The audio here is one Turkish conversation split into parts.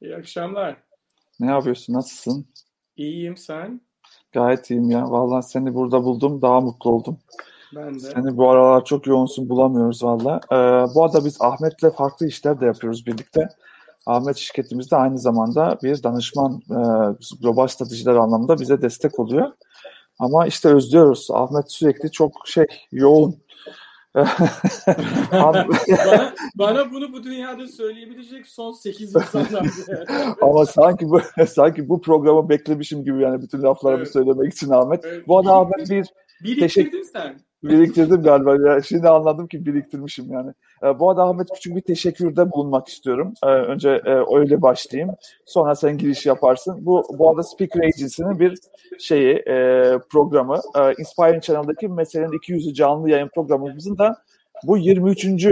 İyi akşamlar. Ne yapıyorsun? Nasılsın? İyiyim sen. Gayet iyiyim ya. Vallahi seni burada buldum. Daha mutlu oldum. Ben de. Seni bu aralar çok yoğunsun. Bulamıyoruz valla. Ee, bu arada biz Ahmet'le farklı işler de yapıyoruz birlikte. Ahmet şirketimizde aynı zamanda bir danışman e, global stratejiler anlamında bize destek oluyor. Ama işte özlüyoruz. Ahmet sürekli çok şey yoğun. Bana, bana bunu bu dünyada söyleyebilecek son 8 insanlar. Ama sanki bu sanki bu programı beklemişim gibi yani bütün laflarımı Evet. söylemek için Ahmet. Evet, Bu arada Ahmet bir Biriktirdin sen. biriktirdim galiba. Ya. Şimdi anladım ki biriktirmişim yani. Ee, bu arada Ahmet küçük bir teşekkürde bulunmak istiyorum. Ee, önce e, öyle başlayayım. Sonra sen giriş yaparsın. Bu bu arada Speaker Agency'nin bir şeyi e, programı. E, Inspiring Channel'daki Meselenin 200'ü canlı yayın programımızın da bu 23. e,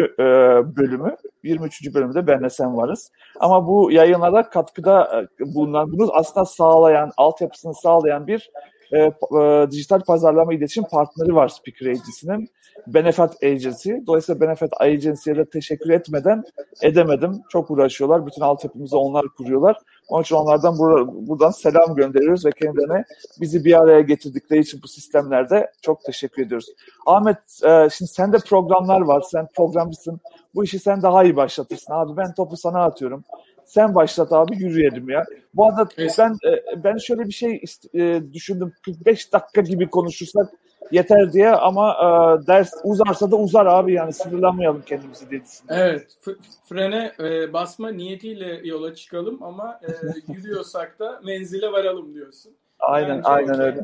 bölümü. 23. bölümde ben de sen varız. Ama bu yayınlara katkıda e, bulunan, bunu aslında sağlayan, altyapısını sağlayan bir e, e, dijital pazarlama iletişim partneri var Speaker Agency'nin. Benefit Agency. Dolayısıyla Benefit Agency'ye de teşekkür etmeden edemedim. Çok uğraşıyorlar. Bütün altyapımızı onlar kuruyorlar. Onun için onlardan bur- buradan selam gönderiyoruz ve kendilerine bizi bir araya getirdikleri için bu sistemlerde çok teşekkür ediyoruz. Ahmet, e, şimdi sende programlar var. Sen programcısın. Bu işi sen daha iyi başlatırsın abi. Ben topu sana atıyorum. Sen başlat abi yürüyelim ya. Bu arada ben e, ben şöyle bir şey e, düşündüm. 45 dakika gibi konuşursak yeter diye ama e, ders uzarsa da uzar abi yani sınırlamayalım kendimizi diye düşünüyorum. Evet. frene e, basma niyetiyle yola çıkalım ama e, yürüyorsak da menzile varalım diyorsun. Aynen Bence aynen okey. öyle.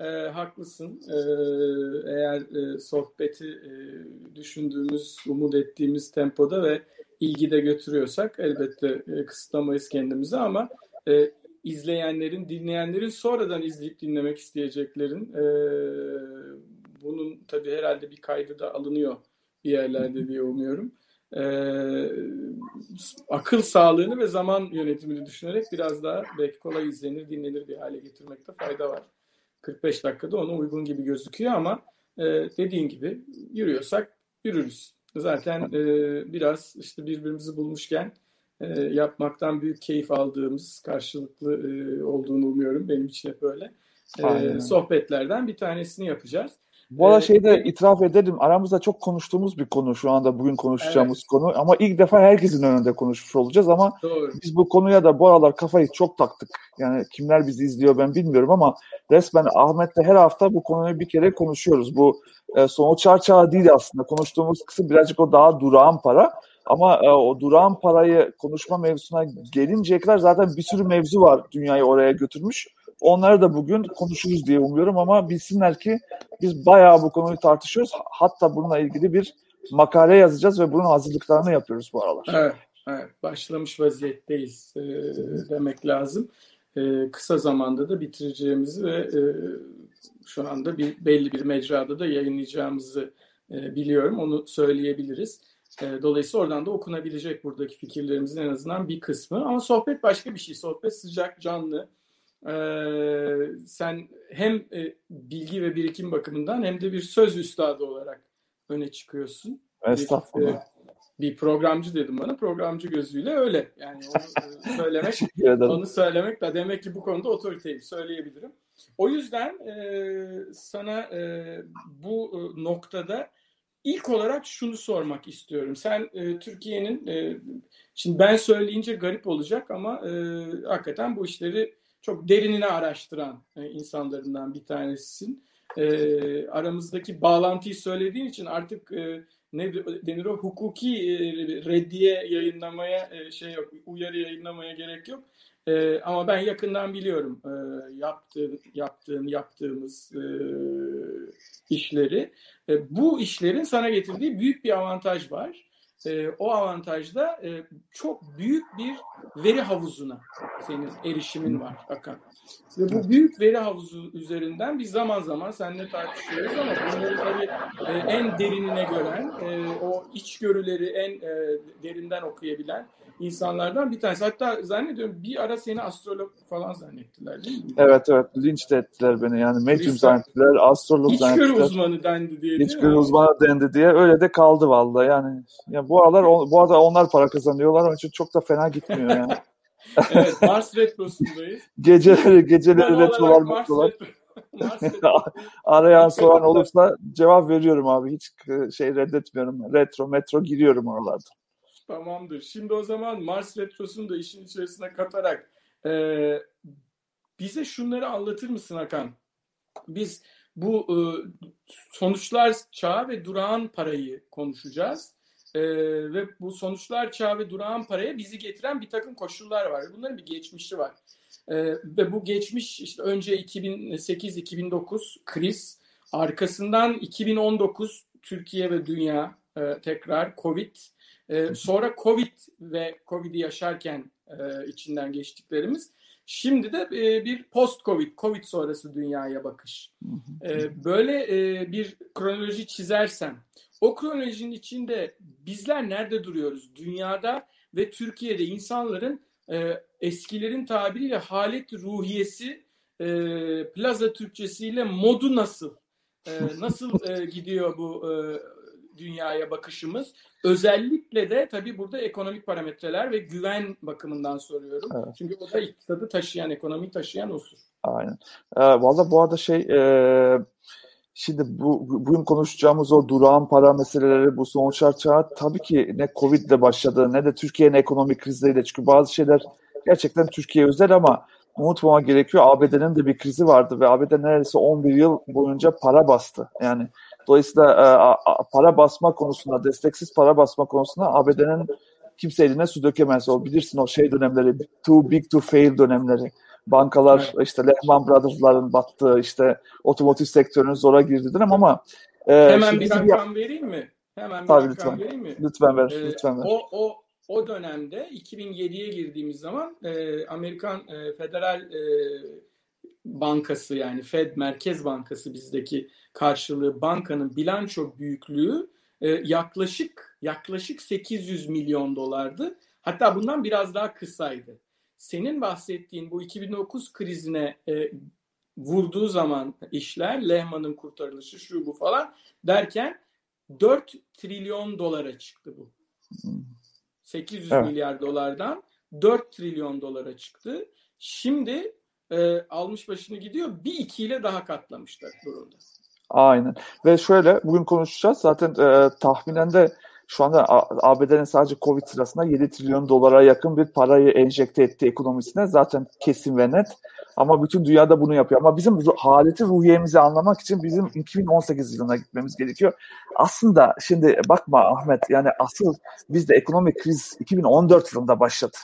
E, haklısın. E, eğer e, sohbeti e, düşündüğümüz, umut ettiğimiz tempoda ve ilgide götürüyorsak elbette e, kısıtlamayız kendimizi ama e, izleyenlerin, dinleyenlerin sonradan izleyip dinlemek isteyeceklerin e, bunun tabii herhalde bir kaydı da alınıyor bir yerlerde diye umuyorum. E, akıl sağlığını ve zaman yönetimini düşünerek biraz daha belki kolay izlenir, dinlenir bir hale getirmekte fayda var. 45 dakikada ona uygun gibi gözüküyor ama e, dediğin gibi yürüyorsak yürürüz. Zaten e, biraz işte birbirimizi bulmuşken e, yapmaktan büyük keyif aldığımız karşılıklı e, olduğunu umuyorum. Benim için hep öyle. Aynen. E, sohbetlerden bir tanesini yapacağız. Bu arada Ee, şeyde evet. itiraf edelim aramızda çok konuştuğumuz bir konu şu anda bugün konuşacağımız konu ama ilk defa herkesin önünde konuşmuş olacağız ama Doğru. biz bu konuya da bu aralar kafayı çok taktık. Yani kimler bizi izliyor ben bilmiyorum ama resmen Ahmet'le her hafta bu konuyu bir kere konuşuyoruz. Bu e, sonuç çarçağı değil aslında. Konuştuğumuz kısım birazcık o daha durağan para. Ama e, o durağan parayı konuşma mevzusuna gelinceye kadar zaten bir sürü mevzu var dünyayı oraya götürmüş. Onları da bugün konuşuruz diye umuyorum ama bilsinler ki biz bayağı bu konuyu tartışıyoruz. Hatta bununla ilgili bir makale yazacağız ve bunun hazırlıklarını yapıyoruz bu aralar. Evet, evet. başlamış vaziyetteyiz e, demek lazım. E, kısa zamanda da bitireceğimizi ve e, şu anda bir belli bir mecrada da yayınlayacağımızı e, biliyorum. Onu söyleyebiliriz. E, dolayısıyla oradan da okunabilecek buradaki fikirlerimizin en azından bir kısmı. Ama sohbet başka bir şey. Sohbet sıcak, canlı. E, sen hem e, bilgi ve birikim bakımından hem de bir söz üstadı olarak öne çıkıyorsun. Bir, Estağfurullah. e, bir programcı dedim bana. Programcı gözüyle öyle. Yani onu e, söylemek onu söylemek da demek ki bu konuda otoriteyim söyleyebilirim. O yüzden e, sana e, bu noktada ilk olarak şunu sormak istiyorum. Sen e, Türkiye'nin e, şimdi ben söyleyince garip olacak ama e, hakikaten bu işleri çok derinine araştıran e, insanlarından bir tanesisin. E, aramızdaki bağlantıyı söylediğin için artık e, ne denir o hukuki e, reddiye yayınlamaya e, şey yok, uyarı yayınlamaya gerek yok. E, ama ben yakından biliyorum e, yaptığın, yaptığın, yaptığımız e, işleri. E, bu işlerin sana getirdiği büyük bir avantaj var. E, o avantajda e, çok büyük bir veri havuzuna senin erişimin var Hakan. Ve bu büyük veri havuzu üzerinden biz zaman zaman seninle tartışıyoruz ama bunları tabii e, en derinine gören, e, o içgörüleri en e, derinden okuyabilen insanlardan bir tanesi. Hatta zannediyorum bir ara seni astrolog falan zannettiler değil mi? Evet evet linç de ettiler beni yani medyum zannettiler, astrolog İçgörü zannettiler. uzmanı dendi diye. İçgörü uzmanı dendi diye öyle de kaldı vallahi yani. Ya bu aralar bu arada onlar para kazanıyorlar onun için çok da fena gitmiyor yani. evet Mars Retrosu'ndayız. geceleri geceleri retrolar Retrosu- Arayan soran olursa cevap veriyorum abi. Hiç e, şey reddetmiyorum. Retro metro giriyorum oralarda. Tamamdır. Şimdi o zaman Mars Retrosu'nu da işin içerisine katarak e, bize şunları anlatır mısın Hakan? Biz bu e, sonuçlar çağı ve durağan parayı konuşacağız. E, ve bu sonuçlar çağı ve durağan paraya bizi getiren bir takım koşullar var. Bunların bir geçmişi var. E, ve bu geçmiş işte önce 2008-2009 kriz, arkasından 2019 Türkiye ve dünya e, tekrar Covid, ee, sonra Covid ve Covid'i yaşarken e, içinden geçtiklerimiz. Şimdi de e, bir post-Covid, Covid sonrası dünyaya bakış. E, böyle e, bir kronoloji çizersem, o kronolojinin içinde bizler nerede duruyoruz? Dünyada ve Türkiye'de insanların e, eskilerin tabiriyle halet ruhiyesi, e, plaza Türkçesiyle modu nasıl? E, nasıl e, gidiyor bu e, dünyaya bakışımız? Özellikle de tabii burada ekonomik parametreler ve güven bakımından soruyorum. Evet. Çünkü o da iktisadı taşıyan, ekonomiyi taşıyan unsur. Aynen. Ee, Valla bu arada şey e, şimdi bu bugün konuşacağımız o durağan para meseleleri bu sonuçlar çağı tabii ki ne Covid ile başladı ne de Türkiye'nin ekonomik krizleriyle çünkü bazı şeyler gerçekten Türkiye özel ama unutmama gerekiyor ABD'nin de bir krizi vardı ve ABD neredeyse 11 yıl boyunca para bastı. Yani dolayısıyla e, a- para basma konusunda desteksiz para basma konusunda ABD'nin kimse eline su dökemez. O bilirsin o şey dönemleri too big to fail dönemleri. Bankalar işte Lehman Brothers'ların battığı işte otomotiv sektörünün zora girdiği dönem ama e, Hemen bir rakam vereyim mi? Hemen bir Tabii, lütfen. vereyim mi? lütfen ver, Ee, lütfen ver. o o o dönemde 2007'ye girdiğimiz zaman e, Amerikan e, Federal e, Bankası yani Fed Merkez Bankası bizdeki karşılığı bankanın bilanço büyüklüğü e, yaklaşık yaklaşık 800 milyon dolardı. Hatta bundan biraz daha kısaydı. Senin bahsettiğin bu 2009 krizine e, vurduğu zaman işler Lehman'ın kurtarılışı şu bu falan derken 4 trilyon dolara çıktı bu. 800 Evet. milyar dolardan 4 trilyon dolara çıktı. Şimdi e, almış başını gidiyor. Bir ikiyle daha katlamışlar durumda. Aynen. Ve şöyle bugün konuşacağız. Zaten e, tahminen de şu anda ABD'nin sadece Covid sırasında 7 trilyon dolara yakın bir parayı enjekte etti ekonomisine. Zaten kesin ve net. Ama bütün dünyada bunu yapıyor. Ama bizim haleti ruhiyemizi anlamak için bizim 2018 yılına gitmemiz gerekiyor. Aslında şimdi bakma Ahmet yani asıl bizde ekonomik kriz 2014 yılında başladı.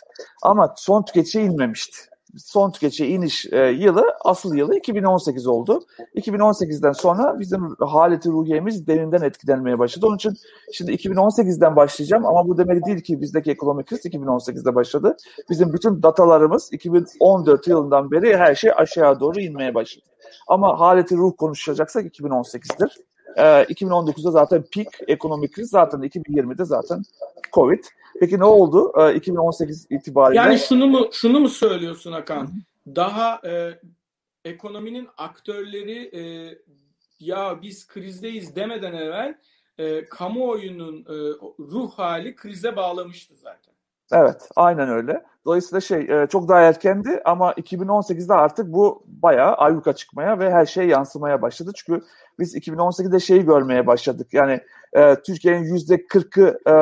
Ama son tüketiciye inmemişti. Son tüketiciye iniş e, yılı asıl yılı 2018 oldu. 2018'den sonra bizim haleti ruhiyemiz derinden etkilenmeye başladı. Onun için şimdi 2018'den başlayacağım ama bu demek değil ki bizdeki ekonomik kriz 2018'de başladı. Bizim bütün datalarımız 2014 yılından beri her şey aşağı doğru inmeye başladı. Ama haleti ruh konuşacaksak 2018'dir. Ee, 2019'da zaten peak ekonomik kriz zaten 2020'de zaten Covid. Peki ne oldu? Ee, 2018 itibariyle Yani şunu mu şunu mu söylüyorsun Hakan? Daha e, ekonominin aktörleri e, ya biz krizdeyiz demeden evvel e, kamuoyunun e, ruh hali krize bağlamıştı zaten. Evet, aynen öyle. Dolayısıyla şey e, çok daha erkendi ama 2018'de artık bu bayağı ayyuka çıkmaya ve her şey yansımaya başladı. Çünkü biz 2018'de şeyi görmeye başladık. Yani e, Türkiye'nin yüzde 40'ı e,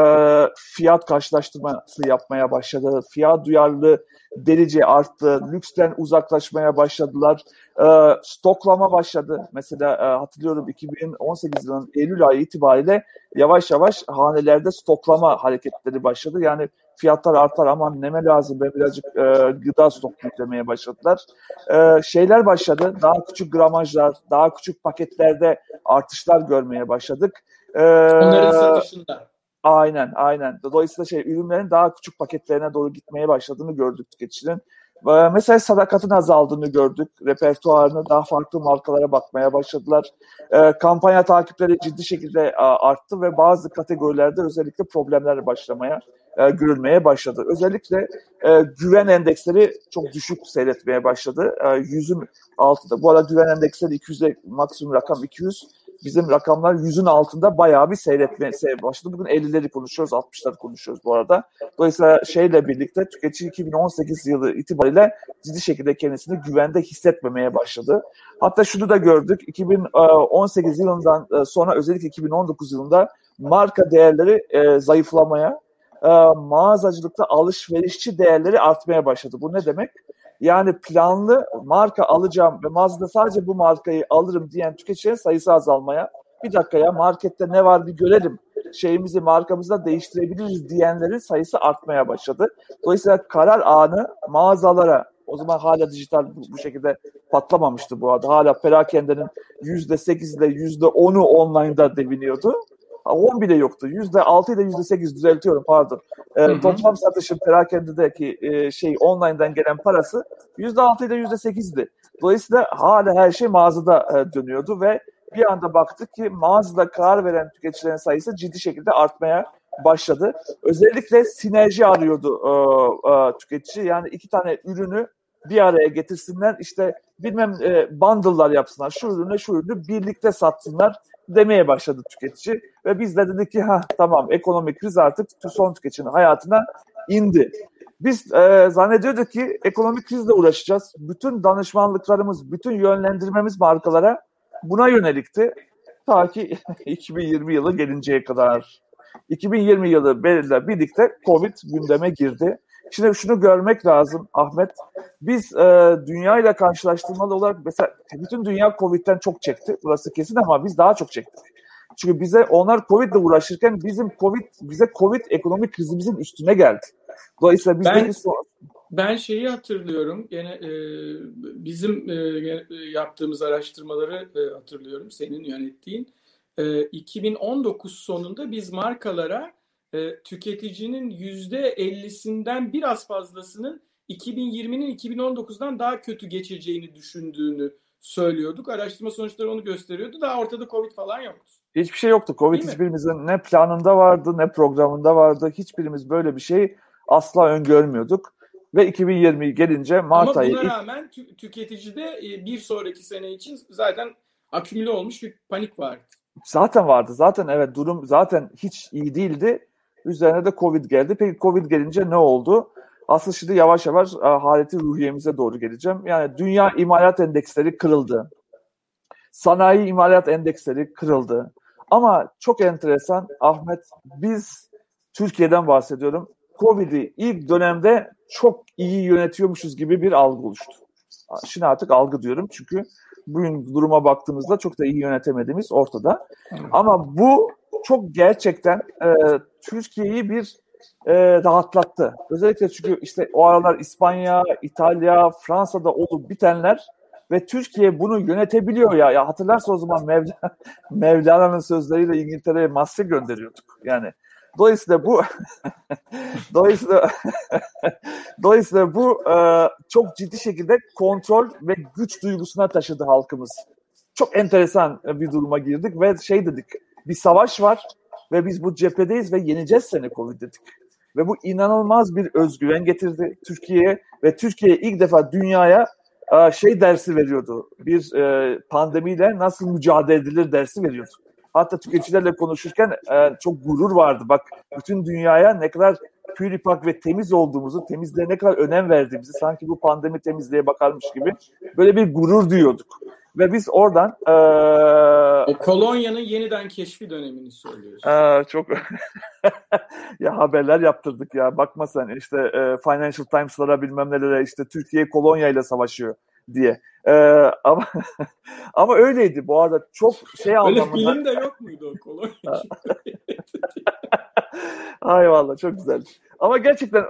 fiyat karşılaştırması yapmaya başladı. Fiyat duyarlılığı delice arttı. Lüksten uzaklaşmaya başladılar. E, stoklama başladı. Mesela e, hatırlıyorum 2018 yılının Eylül ayı itibariyle yavaş yavaş hanelerde stoklama hareketleri başladı. Yani fiyatlar artar aman neme lazım ben birazcık e, gıda stok yüklemeye başladılar. E, şeyler başladı. Daha küçük gramajlar, daha küçük paketlerde artışlar görmeye başladık. E, Onların satışında. Aynen, aynen. Dolayısıyla şey ürünlerin daha küçük paketlerine doğru gitmeye başladığını gördük tüketicinin. Mesela sadakatin azaldığını gördük. Repertuarını daha farklı markalara bakmaya başladılar. E, kampanya takipleri ciddi şekilde arttı ve bazı kategorilerde özellikle problemler başlamaya, e, görülmeye başladı. Özellikle e, güven endeksleri çok düşük seyretmeye başladı. E, yüzün altında. Bu arada güven endeksleri 200'e maksimum rakam 200 bizim rakamlar yüzün altında bayağı bir seyretmeye başladı. Bugün 50'leri konuşuyoruz, 60'ları konuşuyoruz bu arada. Dolayısıyla şeyle birlikte tüketici 2018 yılı itibariyle ciddi şekilde kendisini güvende hissetmemeye başladı. Hatta şunu da gördük. 2018 yılından e, sonra özellikle 2019 yılında marka değerleri e, zayıflamaya, e, mağazacılıkta alışverişçi değerleri artmaya başladı. Bu ne demek? Yani planlı marka alacağım ve mağazada sadece bu markayı alırım diyen tüketicilerin sayısı azalmaya, bir dakika ya markette ne var bir görelim, şeyimizi markamızda değiştirebiliriz diyenlerin sayısı artmaya başladı. Dolayısıyla karar anı mağazalara o zaman hala dijital bu, şekilde patlamamıştı bu arada. Hala perakendenin %8 ile %10'u online'da deviniyordu. 10 bile yoktu. %6 ile %8 düzeltiyorum pardon. E, hı hı. Toplam satışın perakendedeki e, şey online'dan gelen parası %6 ile %8'di. Dolayısıyla hala her şey mağazada e, dönüyordu ve bir anda baktık ki mağazada karar veren tüketicilerin sayısı ciddi şekilde artmaya başladı. Özellikle sinerji arıyordu e, e, tüketici. Yani iki tane ürünü bir araya getirsinler. İşte bilmem e, bundle'lar yapsınlar. Şu ürünü şu ürünü birlikte satsınlar demeye başladı tüketici. Ve biz de dedik ki ha tamam ekonomik kriz artık son tüketicinin hayatına indi. Biz e, zannediyorduk ki ekonomik krizle uğraşacağız. Bütün danışmanlıklarımız, bütün yönlendirmemiz markalara buna yönelikti. Ta ki 2020 yılı gelinceye kadar. 2020 yılı belirle birlikte Covid gündeme girdi. Şimdi şunu görmek lazım Ahmet. Biz e, dünya ile karşılaştırmalı olarak mesela bütün dünya Covid'den çok çekti. Burası kesin ama biz daha çok çektik. Çünkü bize onlar Covid ile uğraşırken bizim Covid bize Covid ekonomik krizimizin üstüne geldi. Dolayısıyla bizdeki ben, son... ben şeyi hatırlıyorum. Gene e, bizim e, yaptığımız araştırmaları e, hatırlıyorum. Senin yönettiğin. E, 2019 sonunda biz markalara e, tüketicinin %50'sinden biraz fazlasının 2020'nin 2019'dan daha kötü geçeceğini düşündüğünü söylüyorduk. Araştırma sonuçları onu gösteriyordu. Daha ortada Covid falan yoktu. Hiçbir şey yoktu. Covid hiçbirimizin ne planında vardı ne programında vardı. Hiçbirimiz böyle bir şey asla öngörmüyorduk. Ve 2020 gelince Mart ayı... Ama buna rağmen tü- tüketicide e, bir sonraki sene için zaten akümüle olmuş bir panik vardı. Zaten vardı. Zaten evet durum zaten hiç iyi değildi. Üzerine de Covid geldi. Peki Covid gelince ne oldu? Aslında şimdi yavaş yavaş e, haleti ruhiyemize doğru geleceğim. Yani dünya imalat endeksleri kırıldı. Sanayi imalat endeksleri kırıldı. Ama çok enteresan Ahmet biz Türkiye'den bahsediyorum. Covid'i ilk dönemde çok iyi yönetiyormuşuz gibi bir algı oluştu. Şimdi artık algı diyorum çünkü bugün duruma baktığımızda çok da iyi yönetemediğimiz ortada. Ama bu çok gerçekten e, Türkiye'yi bir e, rahatlattı. Özellikle çünkü işte o aralar İspanya, İtalya, Fransa'da olup bitenler ve Türkiye bunu yönetebiliyor ya. Ya hatırlarsa o zaman Mevla, Mevlana'nın sözleriyle İngiltere'ye maske gönderiyorduk. Yani dolayısıyla bu dolayısıyla dolayısıyla bu e, çok ciddi şekilde kontrol ve güç duygusuna taşıdı halkımız. Çok enteresan bir duruma girdik ve şey dedik bir savaş var ve biz bu cephedeyiz ve yeneceğiz seni Covid dedik. Ve bu inanılmaz bir özgüven getirdi Türkiye'ye ve Türkiye ilk defa dünyaya e, şey dersi veriyordu. Bir e, pandemiyle nasıl mücadele edilir dersi veriyordu. Hatta tüketicilerle konuşurken e, çok gurur vardı. Bak bütün dünyaya ne kadar püripak ve temiz olduğumuzu, temizliğe ne kadar önem verdiğimizi sanki bu pandemi temizliğe bakarmış gibi böyle bir gurur duyuyorduk. Ve biz oradan e, kolonyanın yeniden keşfi dönemini söylüyorsun. E, çok ya haberler yaptırdık ya. Bakma sen işte e, Financial Times'lara bilmem nelere işte Türkiye kolonya ile savaşıyor diye. E, ama ama öyleydi bu arada çok şey anlamında. Öyle film de yok muydu o kolonya? Ay valla çok güzel. Ama gerçekten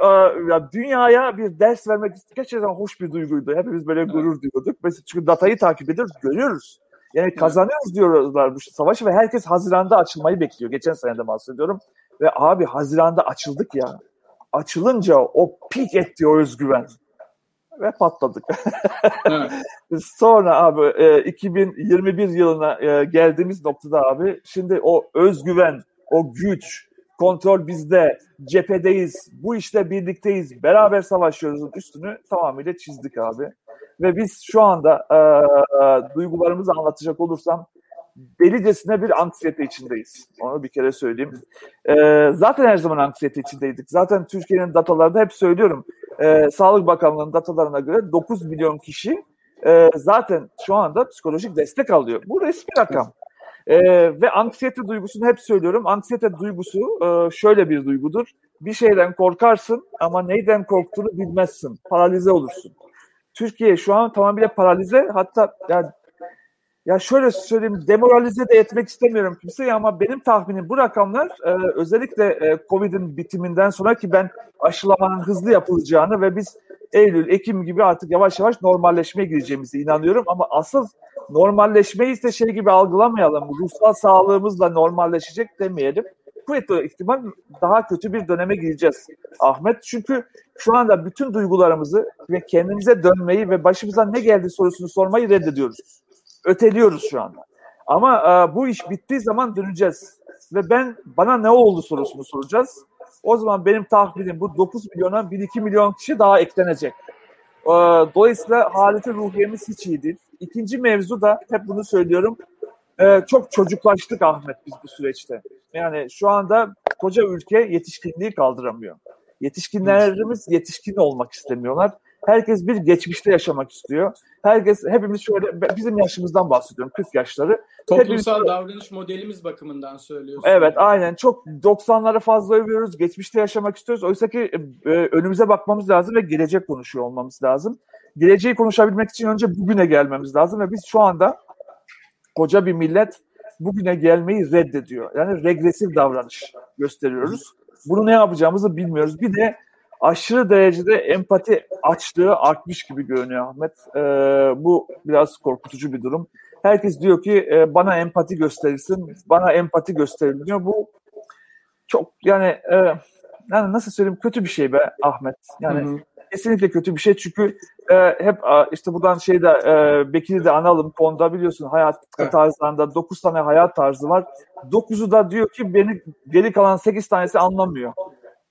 ya dünyaya bir ders vermek gerçekten hoş bir duyguydu. Hepimiz böyle gurur duyuyorduk. Mesela çünkü datayı takip ediyoruz, görüyoruz. Yani kazanıyoruz diyorlar bu savaşı ve herkes Haziran'da açılmayı bekliyor. Geçen senede bahsediyorum. Ve abi Haziran'da açıldık ya. Açılınca o pik etti o özgüven. Ve patladık. Evet. Sonra abi e, 2021 yılına e, geldiğimiz noktada abi şimdi o özgüven, o güç, kontrol bizde, cephedeyiz, bu işte birlikteyiz, beraber savaşıyoruzun üstünü tamamıyla çizdik abi. Ve biz şu anda e, e, duygularımızı anlatacak olursam delicesine bir anksiyete içindeyiz. Onu bir kere söyleyeyim. E, zaten her zaman anksiyete içindeydik. Zaten Türkiye'nin datalarında hep söylüyorum. E, Sağlık Bakanlığı'nın datalarına göre 9 milyon kişi e, zaten şu anda psikolojik destek alıyor. Bu resmi rakam. E, ve anksiyete duygusunu hep söylüyorum. Anksiyete duygusu e, şöyle bir duygudur. Bir şeyden korkarsın ama neyden korktuğunu bilmezsin. Paralize olursun. Türkiye şu an tamamıyla paralize. Hatta yani ya şöyle söyleyeyim demoralize de etmek istemiyorum kimseyi ama benim tahminim bu rakamlar e, özellikle e, Covid'in bitiminden sonra ki ben aşılamanın hızlı yapılacağını ve biz Eylül, Ekim gibi artık yavaş yavaş normalleşmeye gireceğimize inanıyorum ama asıl normalleşmeyi ise şey gibi algılamayalım. Ruhsal sağlığımızla normalleşecek demeyelim. Kuvvetli ihtimal daha kötü bir döneme gireceğiz Ahmet. Çünkü şu anda bütün duygularımızı ve kendimize dönmeyi ve başımıza ne geldi sorusunu sormayı reddediyoruz. Öteliyoruz şu anda. Ama e, bu iş bittiği zaman döneceğiz. Ve ben bana ne oldu sorusunu soracağız. O zaman benim tahminim bu 9 milyona 1-2 milyon kişi daha eklenecek. E, dolayısıyla haleti ruhiyemiz hiç iyi değil. İkinci mevzu da hep bunu söylüyorum. E, çok çocuklaştık Ahmet biz bu süreçte. Yani şu anda koca ülke yetişkinliği kaldıramıyor. Yetişkinlerimiz yetişkin olmak istemiyorlar. Herkes bir geçmişte yaşamak istiyor. Herkes, hepimiz şöyle, bizim yaşımızdan bahsediyorum, 40 yaşları. Toplumsal hepimiz, davranış modelimiz bakımından söylüyorsun. Evet, aynen. Çok 90'ları fazla övüyoruz, geçmişte yaşamak istiyoruz. Oysa ki e, önümüze bakmamız lazım ve gelecek konuşuyor olmamız lazım. Geleceği konuşabilmek için önce bugüne gelmemiz lazım ve biz şu anda koca bir millet bugüne gelmeyi reddediyor. Yani regresif davranış gösteriyoruz. Bunu ne yapacağımızı bilmiyoruz. Bir de aşırı derecede empati açlığı artmış gibi görünüyor Ahmet. E, bu biraz korkutucu bir durum. Herkes diyor ki e, bana empati gösterilsin, bana empati gösteriliyor. Bu çok yani e, yani nasıl söyleyeyim kötü bir şey be Ahmet. Yani hı hı. kesinlikle kötü bir şey çünkü e, hep işte buradan şeyde e, Bekir'i de analım konuda biliyorsun hayat evet. tarzlarında 9 tane hayat tarzı var. 9'u da diyor ki beni geri kalan 8 tanesi anlamıyor.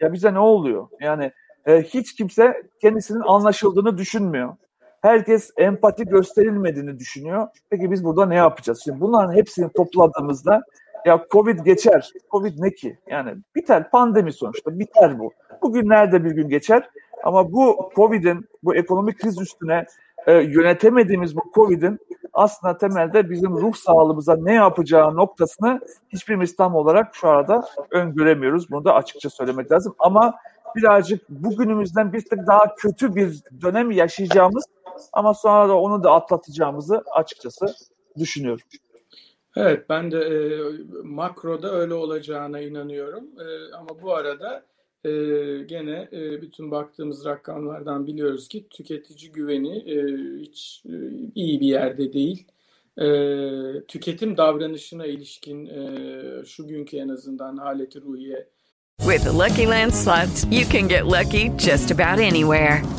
Ya bize ne oluyor? Yani e, hiç kimse kendisinin anlaşıldığını düşünmüyor. Herkes empati gösterilmediğini düşünüyor. Peki biz burada ne yapacağız? Şimdi bunların hepsini topladığımızda ya Covid geçer. Covid ne ki? Yani biter pandemi sonuçta biter bu. Bugün nerede bir gün geçer ama bu Covid'in bu ekonomik kriz üstüne e, yönetemediğimiz bu Covid'in aslında temelde bizim ruh sağlığımıza ne yapacağı noktasını hiçbirimiz tam olarak şu arada öngöremiyoruz. Bunu da açıkça söylemek lazım. Ama birazcık bugünümüzden bir tık daha kötü bir dönem yaşayacağımız ama sonra da onu da atlatacağımızı açıkçası düşünüyorum. Evet ben de e, makroda öyle olacağına inanıyorum. E, ama bu arada e, gene e, bütün baktığımız rakamlardan biliyoruz ki tüketici güveni e, hiç e, iyi bir yerde değil. E, tüketim davranışına ilişkin e, şu günkü en azından haleti ruhiye. With the Lucky Land slots, you can get lucky just about anywhere.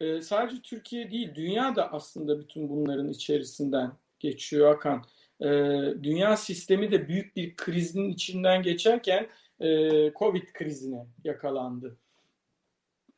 E, sadece Türkiye değil, dünya da aslında bütün bunların içerisinden geçiyor Hakan. e, dünya sistemi de büyük bir krizin içinden geçerken e, Covid krizine yakalandı.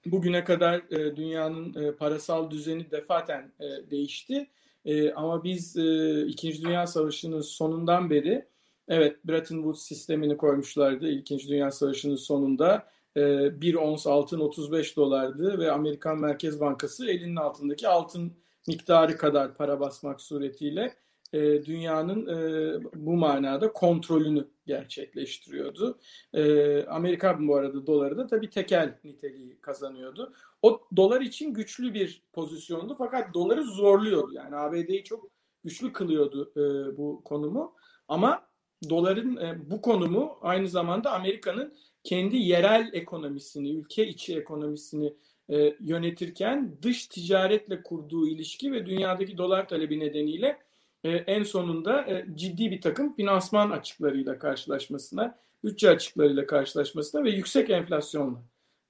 Bugüne kadar e, dünyanın e, parasal düzeni defaten e, değişti. E, ama biz e, İkinci Dünya Savaşı'nın sonundan beri evet Bretton Woods sistemini koymuşlardı İkinci Dünya Savaşı'nın sonunda. E, bir ons altın 35 dolardı ve Amerikan Merkez Bankası elinin altındaki altın miktarı kadar para basmak suretiyle e, dünyanın e, bu manada kontrolünü gerçekleştiriyordu. E, Amerika bu arada doları da tabii tekel niteliği kazanıyordu. O dolar için güçlü bir pozisyondu fakat doları zorluyordu. Yani ABD'yi çok güçlü kılıyordu e, bu konumu. Ama doların bu konumu aynı zamanda Amerika'nın kendi yerel ekonomisini, ülke içi ekonomisini e, yönetirken dış ticaretle kurduğu ilişki ve dünyadaki dolar talebi nedeniyle e, en sonunda e, ciddi bir takım finansman açıklarıyla karşılaşmasına, bütçe açıklarıyla karşılaşmasına ve yüksek enflasyonla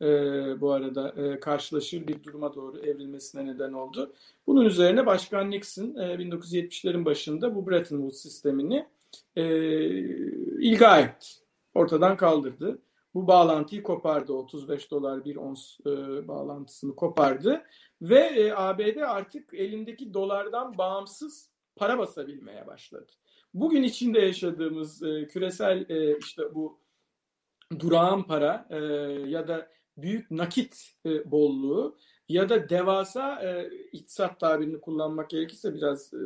e, bu arada e, karşılaşır bir duruma doğru evrilmesine neden oldu. Bunun üzerine Başkan Nixon e, 1970'lerin başında bu Bretton Woods sistemini e, ilga etti. Ortadan kaldırdı. Bu bağlantıyı kopardı. 35 dolar bir ons e, bağlantısını kopardı. Ve e, ABD artık elindeki dolardan bağımsız para basabilmeye başladı. Bugün içinde yaşadığımız e, küresel e, işte bu durağan para e, ya da büyük nakit e, bolluğu ya da devasa e, iktisat tabirini kullanmak gerekirse biraz e,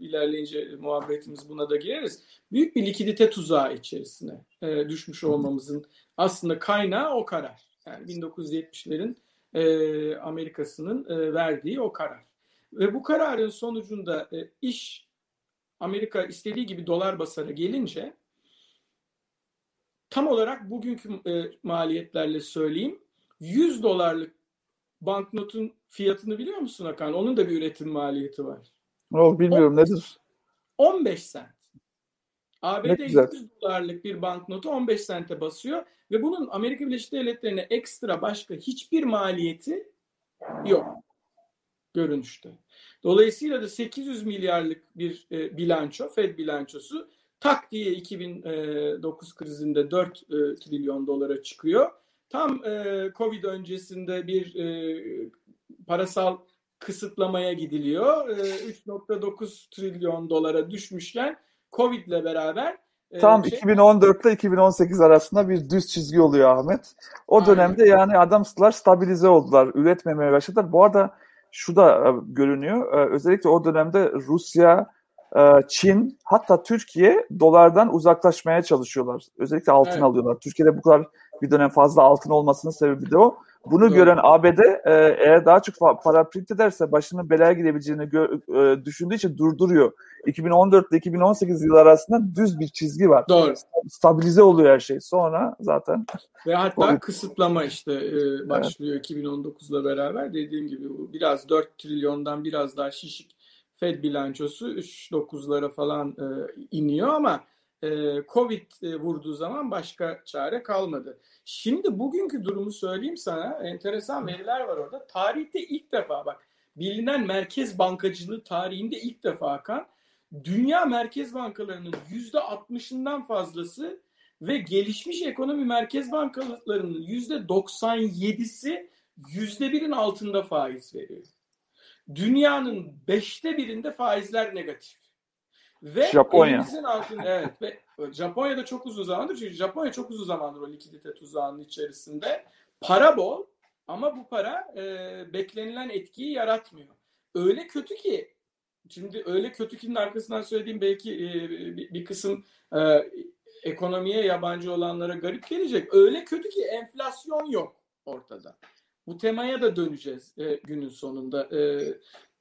ilerleyince muhabbetimiz buna da gireriz. Büyük bir likidite tuzağı içerisine e, düşmüş olmamızın aslında kaynağı o karar. Yani 1970'lerin e, Amerika'sının e, verdiği o karar. Ve bu kararın sonucunda e, iş Amerika istediği gibi dolar basara gelince tam olarak bugünkü e, maliyetlerle söyleyeyim 100 dolarlık banknotun fiyatını biliyor musun Hakan? Onun da bir üretim maliyeti var. Oh, bilmiyorum o, nedir? 15 sent. ABD 100 dolarlık bir banknotu 15 sente basıyor ve bunun Amerika Birleşik Devletleri'ne ekstra başka hiçbir maliyeti yok görünüşte. Dolayısıyla da 800 milyarlık bir e, bilanço, Fed bilançosu tak diye 2009 krizinde 4 e, trilyon dolara çıkıyor. Tam e, Covid öncesinde bir e, parasal kısıtlamaya gidiliyor. E, 3.9 trilyon dolara düşmüşken Covid ile beraber e, Tam şey... 2014 ile 2018 arasında bir düz çizgi oluyor Ahmet. O Aynen. dönemde yani adamslar stabilize oldular, üretmemeye başladılar. Bu arada şu da e, görünüyor. E, özellikle o dönemde Rusya, Çin hatta Türkiye dolardan uzaklaşmaya çalışıyorlar. Özellikle altın evet. alıyorlar. Türkiye'de bu kadar bir dönem fazla altın olmasının sebebi de o. Bunu gören ABD eğer daha çok para print ederse başının belaya gidebileceğini düşündüğü için durduruyor. 2014 ile 2018 yıl arasında düz bir çizgi var. Doğru. Stabilize oluyor her şey. Sonra zaten ve hatta o... kısıtlama işte e, başlıyor evet. 2019'la beraber. Dediğim gibi biraz 4 trilyondan biraz daha şişik Fed bilançosu 3.9'lara falan e, iniyor ama e, Covid e, vurduğu zaman başka çare kalmadı. Şimdi bugünkü durumu söyleyeyim sana. Enteresan veriler var orada. Tarihte ilk defa bak bilinen merkez bankacılığı tarihinde ilk defa kan dünya merkez bankalarının yüzde 60'ından fazlası ve gelişmiş ekonomi merkez bankalarının yüzde 97'si yüzde birin altında faiz veriyor. Dünyanın beşte birinde faizler negatif. Ve Japonya. altında evet ve Japonya'da çok uzun zamandır çünkü Japonya çok uzun zamandır o likidite tuzağının içerisinde. Para bol ama bu para e, beklenilen etkiyi yaratmıyor. Öyle kötü ki şimdi öyle kötü kinin arkasından söylediğim belki e, bir, bir kısım e, ekonomiye yabancı olanlara garip gelecek. Öyle kötü ki enflasyon yok ortada. Bu temaya da döneceğiz e, günün sonunda. E,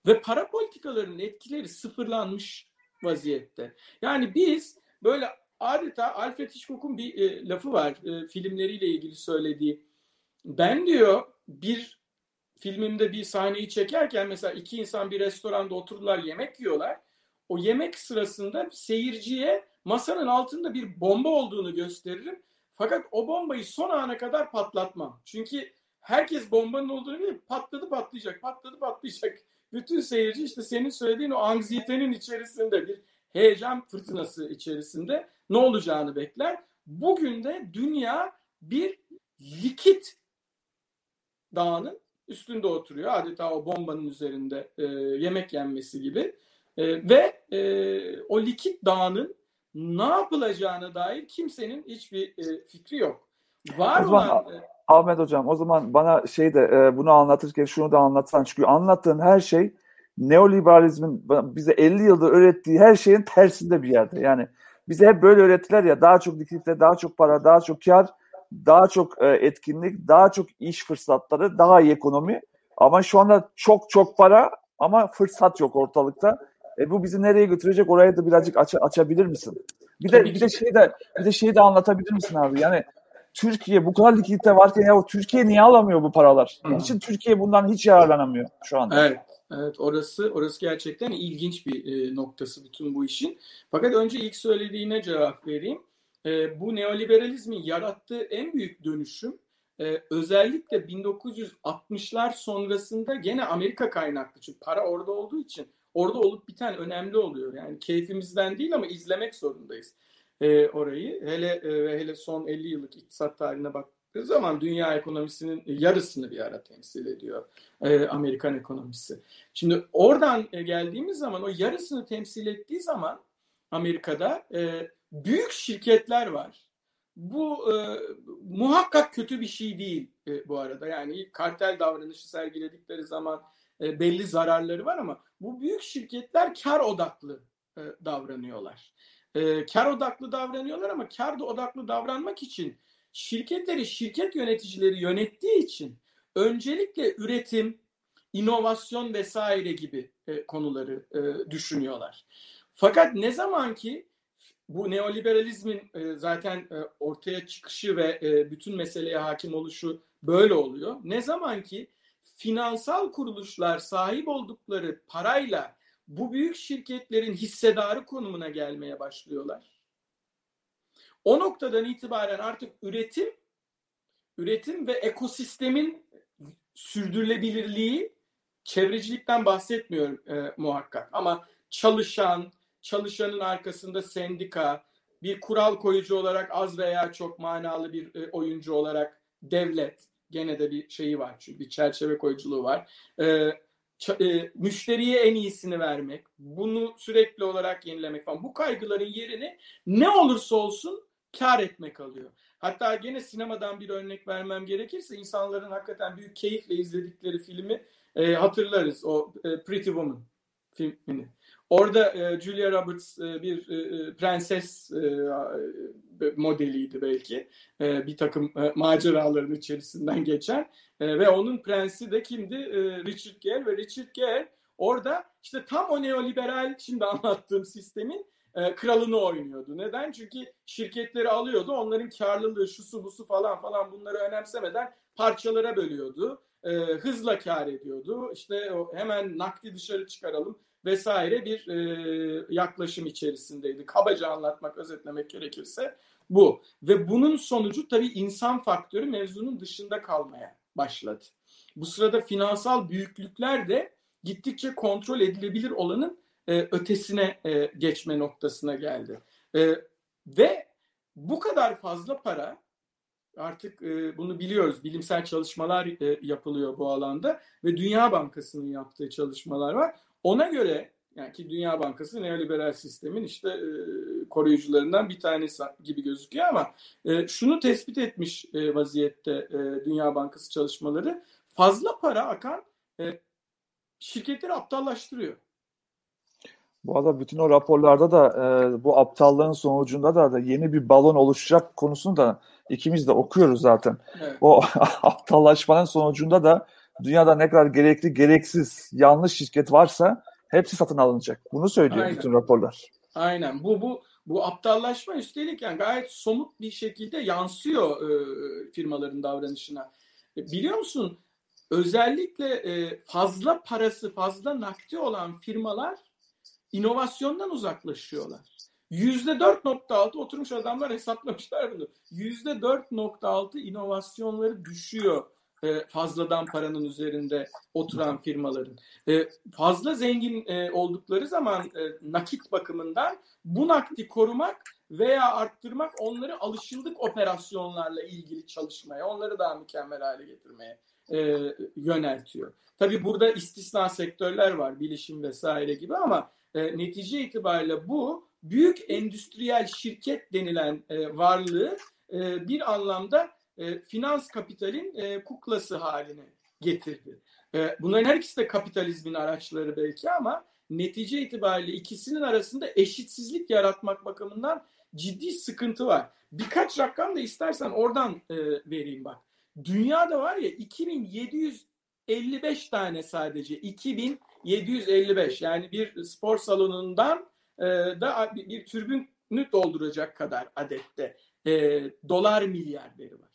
ve para politikalarının etkileri sıfırlanmış vaziyette. Yani biz böyle adeta Alfred Hitchcock'un bir e, lafı var e, filmleriyle ilgili söylediği. Ben diyor bir filmimde bir sahneyi çekerken mesela iki insan bir restoranda oturdular yemek yiyorlar. O yemek sırasında seyirciye masanın altında bir bomba olduğunu gösteririm. Fakat o bombayı son ana kadar patlatmam. Çünkü herkes bombanın olduğunu bilir. Patladı patlayacak, patladı patlayacak. Bütün seyirci işte senin söylediğin o anksiyetenin içerisinde bir heyecan fırtınası içerisinde ne olacağını bekler. Bugün de dünya bir likit dağının üstünde oturuyor. Adeta o bombanın üzerinde e, yemek yenmesi gibi. E, ve e, o likit dağının ne yapılacağına dair kimsenin hiçbir e, fikri yok. Var olan... Ahmet Hocam o zaman bana şey de e, bunu anlatırken şunu da anlatsan. Çünkü anlattığın her şey neoliberalizmin bize 50 yıldır öğrettiği her şeyin tersinde bir yerde. Yani bize hep böyle öğrettiler ya daha çok likitte, daha çok para, daha çok kar, daha çok e, etkinlik, daha çok iş fırsatları, daha iyi ekonomi. Ama şu anda çok çok para ama fırsat yok ortalıkta. E bu bizi nereye götürecek? Orayı da birazcık aç, açabilir misin? Bir de bir de şey de bir de şeyi de anlatabilir misin abi? Yani Türkiye bu kadar likidite varken ya Türkiye niye alamıyor bu paralar? Hı. Niçin Türkiye bundan hiç yararlanamıyor şu anda? Evet. Evet orası orası gerçekten ilginç bir e, noktası bütün bu işin. Fakat önce ilk söylediğine cevap vereyim. E, bu neoliberalizmin yarattığı en büyük dönüşüm e, özellikle 1960'lar sonrasında gene Amerika kaynaklı. Çünkü para orada olduğu için orada olup biten önemli oluyor. Yani keyfimizden değil ama izlemek zorundayız e, orayı. Hele e, hele son 50 yıllık iktisat tarihine baktığı zaman dünya ekonomisinin yarısını bir ara temsil ediyor e, Amerikan ekonomisi. Şimdi oradan e, geldiğimiz zaman o yarısını temsil ettiği zaman Amerika'da e, büyük şirketler var. Bu e, muhakkak kötü bir şey değil e, bu arada. Yani kartel davranışı sergiledikleri zaman e, belli zararları var ama bu büyük şirketler kar odaklı e, davranıyorlar. E, kar odaklı davranıyorlar ama kar odaklı davranmak için şirketleri şirket yöneticileri yönettiği için öncelikle üretim, inovasyon vesaire gibi e, konuları e, düşünüyorlar. Fakat ne zaman ki bu neoliberalizmin e, zaten e, ortaya çıkışı ve e, bütün meseleye hakim oluşu böyle oluyor. Ne zaman ki finansal kuruluşlar sahip oldukları parayla bu büyük şirketlerin hissedarı konumuna gelmeye başlıyorlar. O noktadan itibaren artık üretim, üretim ve ekosistemin sürdürülebilirliği, çevrecilikten bahsetmiyorum e, muhakkak ama çalışan, çalışanın arkasında sendika, bir kural koyucu olarak az veya çok manalı bir e, oyuncu olarak devlet gene de bir şeyi var çünkü bir çerçeve koyuculuğu var. E, e, müşteriye en iyisini vermek, bunu sürekli olarak yenilemek falan bu kaygıların yerini ne olursa olsun kar etmek alıyor. Hatta gene sinemadan bir örnek vermem gerekirse insanların hakikaten büyük keyifle izledikleri filmi e, hatırlarız. O e, Pretty Woman filmini. Orada e, Julia Roberts e, bir e, e prenses e, modeliydi belki. E, bir takım e, maceraların içerisinden geçen. E, ve onun prensi de kimdi? E, Richard Gere ve Richard Gere orada işte tam o neoliberal şimdi anlattığım sistemin e, kralını oynuyordu. Neden? Çünkü şirketleri alıyordu. Onların karlılığı, şusu busu falan falan bunları önemsemeden parçalara bölüyordu. E, hızla kar ediyordu. İşte hemen nakdi dışarı çıkaralım vesaire bir e, yaklaşım içerisindeydi. Kabaca anlatmak, özetlemek gerekirse bu. Ve bunun sonucu tabii insan faktörü mevzunun dışında kalmaya başladı. Bu sırada finansal büyüklükler de gittikçe kontrol edilebilir olanın e, ötesine e, geçme noktasına geldi. E, ve bu kadar fazla para artık e, bunu biliyoruz. Bilimsel çalışmalar e, yapılıyor bu alanda ve Dünya Bankası'nın yaptığı çalışmalar var. Ona göre yani ki Dünya Bankası neoliberal sistemin işte e, koruyucularından bir tanesi gibi gözüküyor ama e, şunu tespit etmiş e, vaziyette e, Dünya Bankası çalışmaları fazla para akan e, şirketleri aptallaştırıyor. Bu arada bütün o raporlarda da e, bu aptallığın sonucunda da, da yeni bir balon oluşacak konusunu da ikimiz de okuyoruz zaten. Evet. O aptallaşmanın sonucunda da dünyada ne kadar gerekli, gereksiz, yanlış şirket varsa hepsi satın alınacak. Bunu söylüyor Aynen. bütün raporlar. Aynen. Bu bu bu aptallaşma üstelik yani gayet somut bir şekilde yansıyor e, firmaların davranışına. E, biliyor musun? Özellikle e, fazla parası, fazla nakdi olan firmalar inovasyondan uzaklaşıyorlar. Yüzde 4.6 oturmuş adamlar hesaplamışlar bunu. Yüzde 4.6 inovasyonları düşüyor fazladan paranın üzerinde oturan firmaların. Fazla zengin e, oldukları zaman e, nakit bakımından bu nakdi korumak veya arttırmak onları alışıldık operasyonlarla ilgili çalışmaya, onları daha mükemmel hale getirmeye e, yöneltiyor. Tabii burada istisna sektörler var, bilişim vesaire gibi ama e, netice itibariyle bu büyük endüstriyel şirket denilen varlığı bir anlamda e, finans kapitalin e, kuklası haline getirdi. E, bunların her ikisi de kapitalizmin araçları belki ama netice itibariyle ikisinin arasında eşitsizlik yaratmak bakımından ciddi sıkıntı var. Birkaç rakam da istersen oradan e, vereyim bak. Dünyada var ya 2755 tane sadece 2755 yani bir spor salonundan e, da bir, türbünü dolduracak kadar adette e, dolar milyarderi var.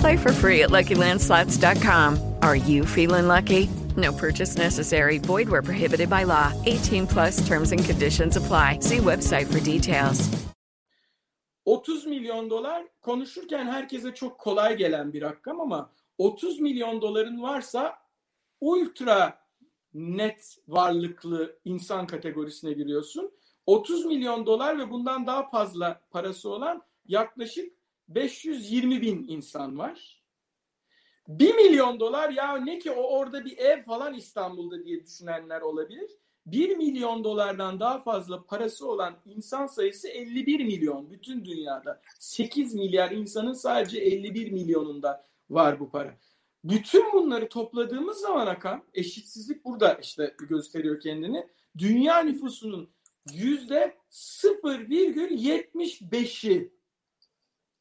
Play for free at LuckyLandSlots.com. Are you feeling lucky? No purchase necessary. Void where prohibited by law. 18 plus terms and conditions apply. See website for details. 30 milyon dolar konuşurken herkese çok kolay gelen bir rakam ama 30 milyon doların varsa ultra net varlıklı insan kategorisine giriyorsun. 30 milyon dolar ve bundan daha fazla parası olan yaklaşık 520 bin insan var. 1 milyon dolar ya ne ki o orada bir ev falan İstanbul'da diye düşünenler olabilir. 1 milyon dolardan daha fazla parası olan insan sayısı 51 milyon bütün dünyada. 8 milyar insanın sadece 51 milyonunda var bu para. Bütün bunları topladığımız zaman akan eşitsizlik burada işte gösteriyor kendini. Dünya nüfusunun yüzde 0,75'i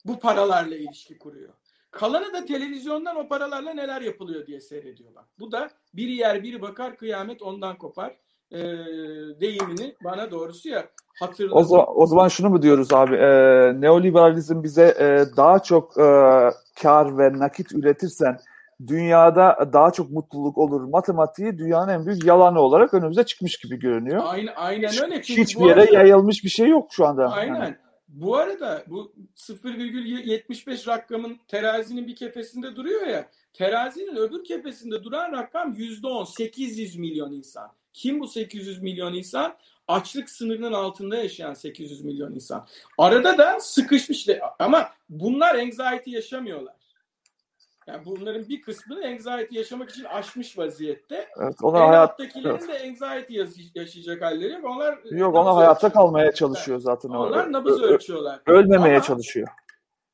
bu paralarla ilişki kuruyor. Kalanı da televizyondan o paralarla neler yapılıyor diye seyrediyorlar. Bu da biri yer biri bakar kıyamet ondan kopar e, deyimini bana doğrusu ya hatırladım. O zaman, o zaman şunu mu diyoruz abi? E, neoliberalizm bize e, daha çok e, kar ve nakit üretirsen dünyada daha çok mutluluk olur. Matematiği dünyanın en büyük yalanı olarak önümüze çıkmış gibi görünüyor. Aynen, aynen öyle. Çünkü Hiçbir yere arada, yayılmış bir şey yok şu anda. Aynen. Yani. Bu arada bu 0,75 rakamın terazinin bir kefesinde duruyor ya. Terazinin öbür kefesinde duran rakam %10, 800 milyon insan. Kim bu 800 milyon insan? Açlık sınırının altında yaşayan 800 milyon insan. Arada da sıkışmış ama bunlar anxiety yaşamıyorlar. Yani bunların bir kısmını anxiety yaşamak için aşmış vaziyette. Evet, ona hayattakilerin evet. de anxiety yaşayacak halleri. Onlar Yok ona hayatta kalmaya çalışıyor zaten. Onlar nabız ölçüyorlar. Ölmemeye ama, çalışıyor.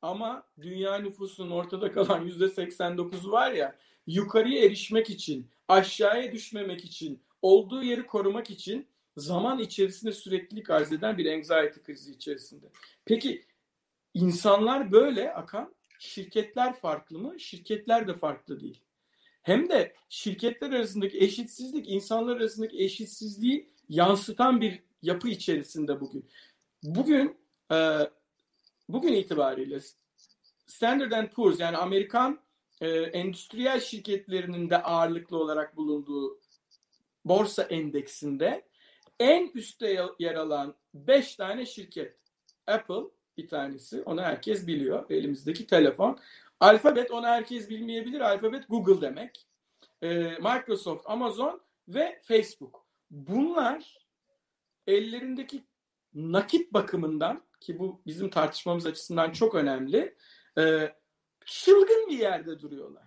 Ama dünya nüfusunun ortada kalan yüzde 89'u var ya yukarıya erişmek için, aşağıya düşmemek için, olduğu yeri korumak için zaman içerisinde süreklilik arz eden bir anxiety krizi içerisinde. Peki insanlar böyle akan şirketler farklı mı? Şirketler de farklı değil. Hem de şirketler arasındaki eşitsizlik insanlar arasındaki eşitsizliği yansıtan bir yapı içerisinde bugün. Bugün e, bugün itibariyle Standard Poor's yani Amerikan e, endüstriyel şirketlerinin de ağırlıklı olarak bulunduğu borsa endeksinde en üstte yer alan 5 tane şirket. Apple bir tanesi. Onu herkes biliyor. Elimizdeki telefon. Alphabet onu herkes bilmeyebilir. Alphabet Google demek. Ee, Microsoft, Amazon ve Facebook. Bunlar ellerindeki nakit bakımından ki bu bizim tartışmamız açısından çok önemli. E, çılgın bir yerde duruyorlar.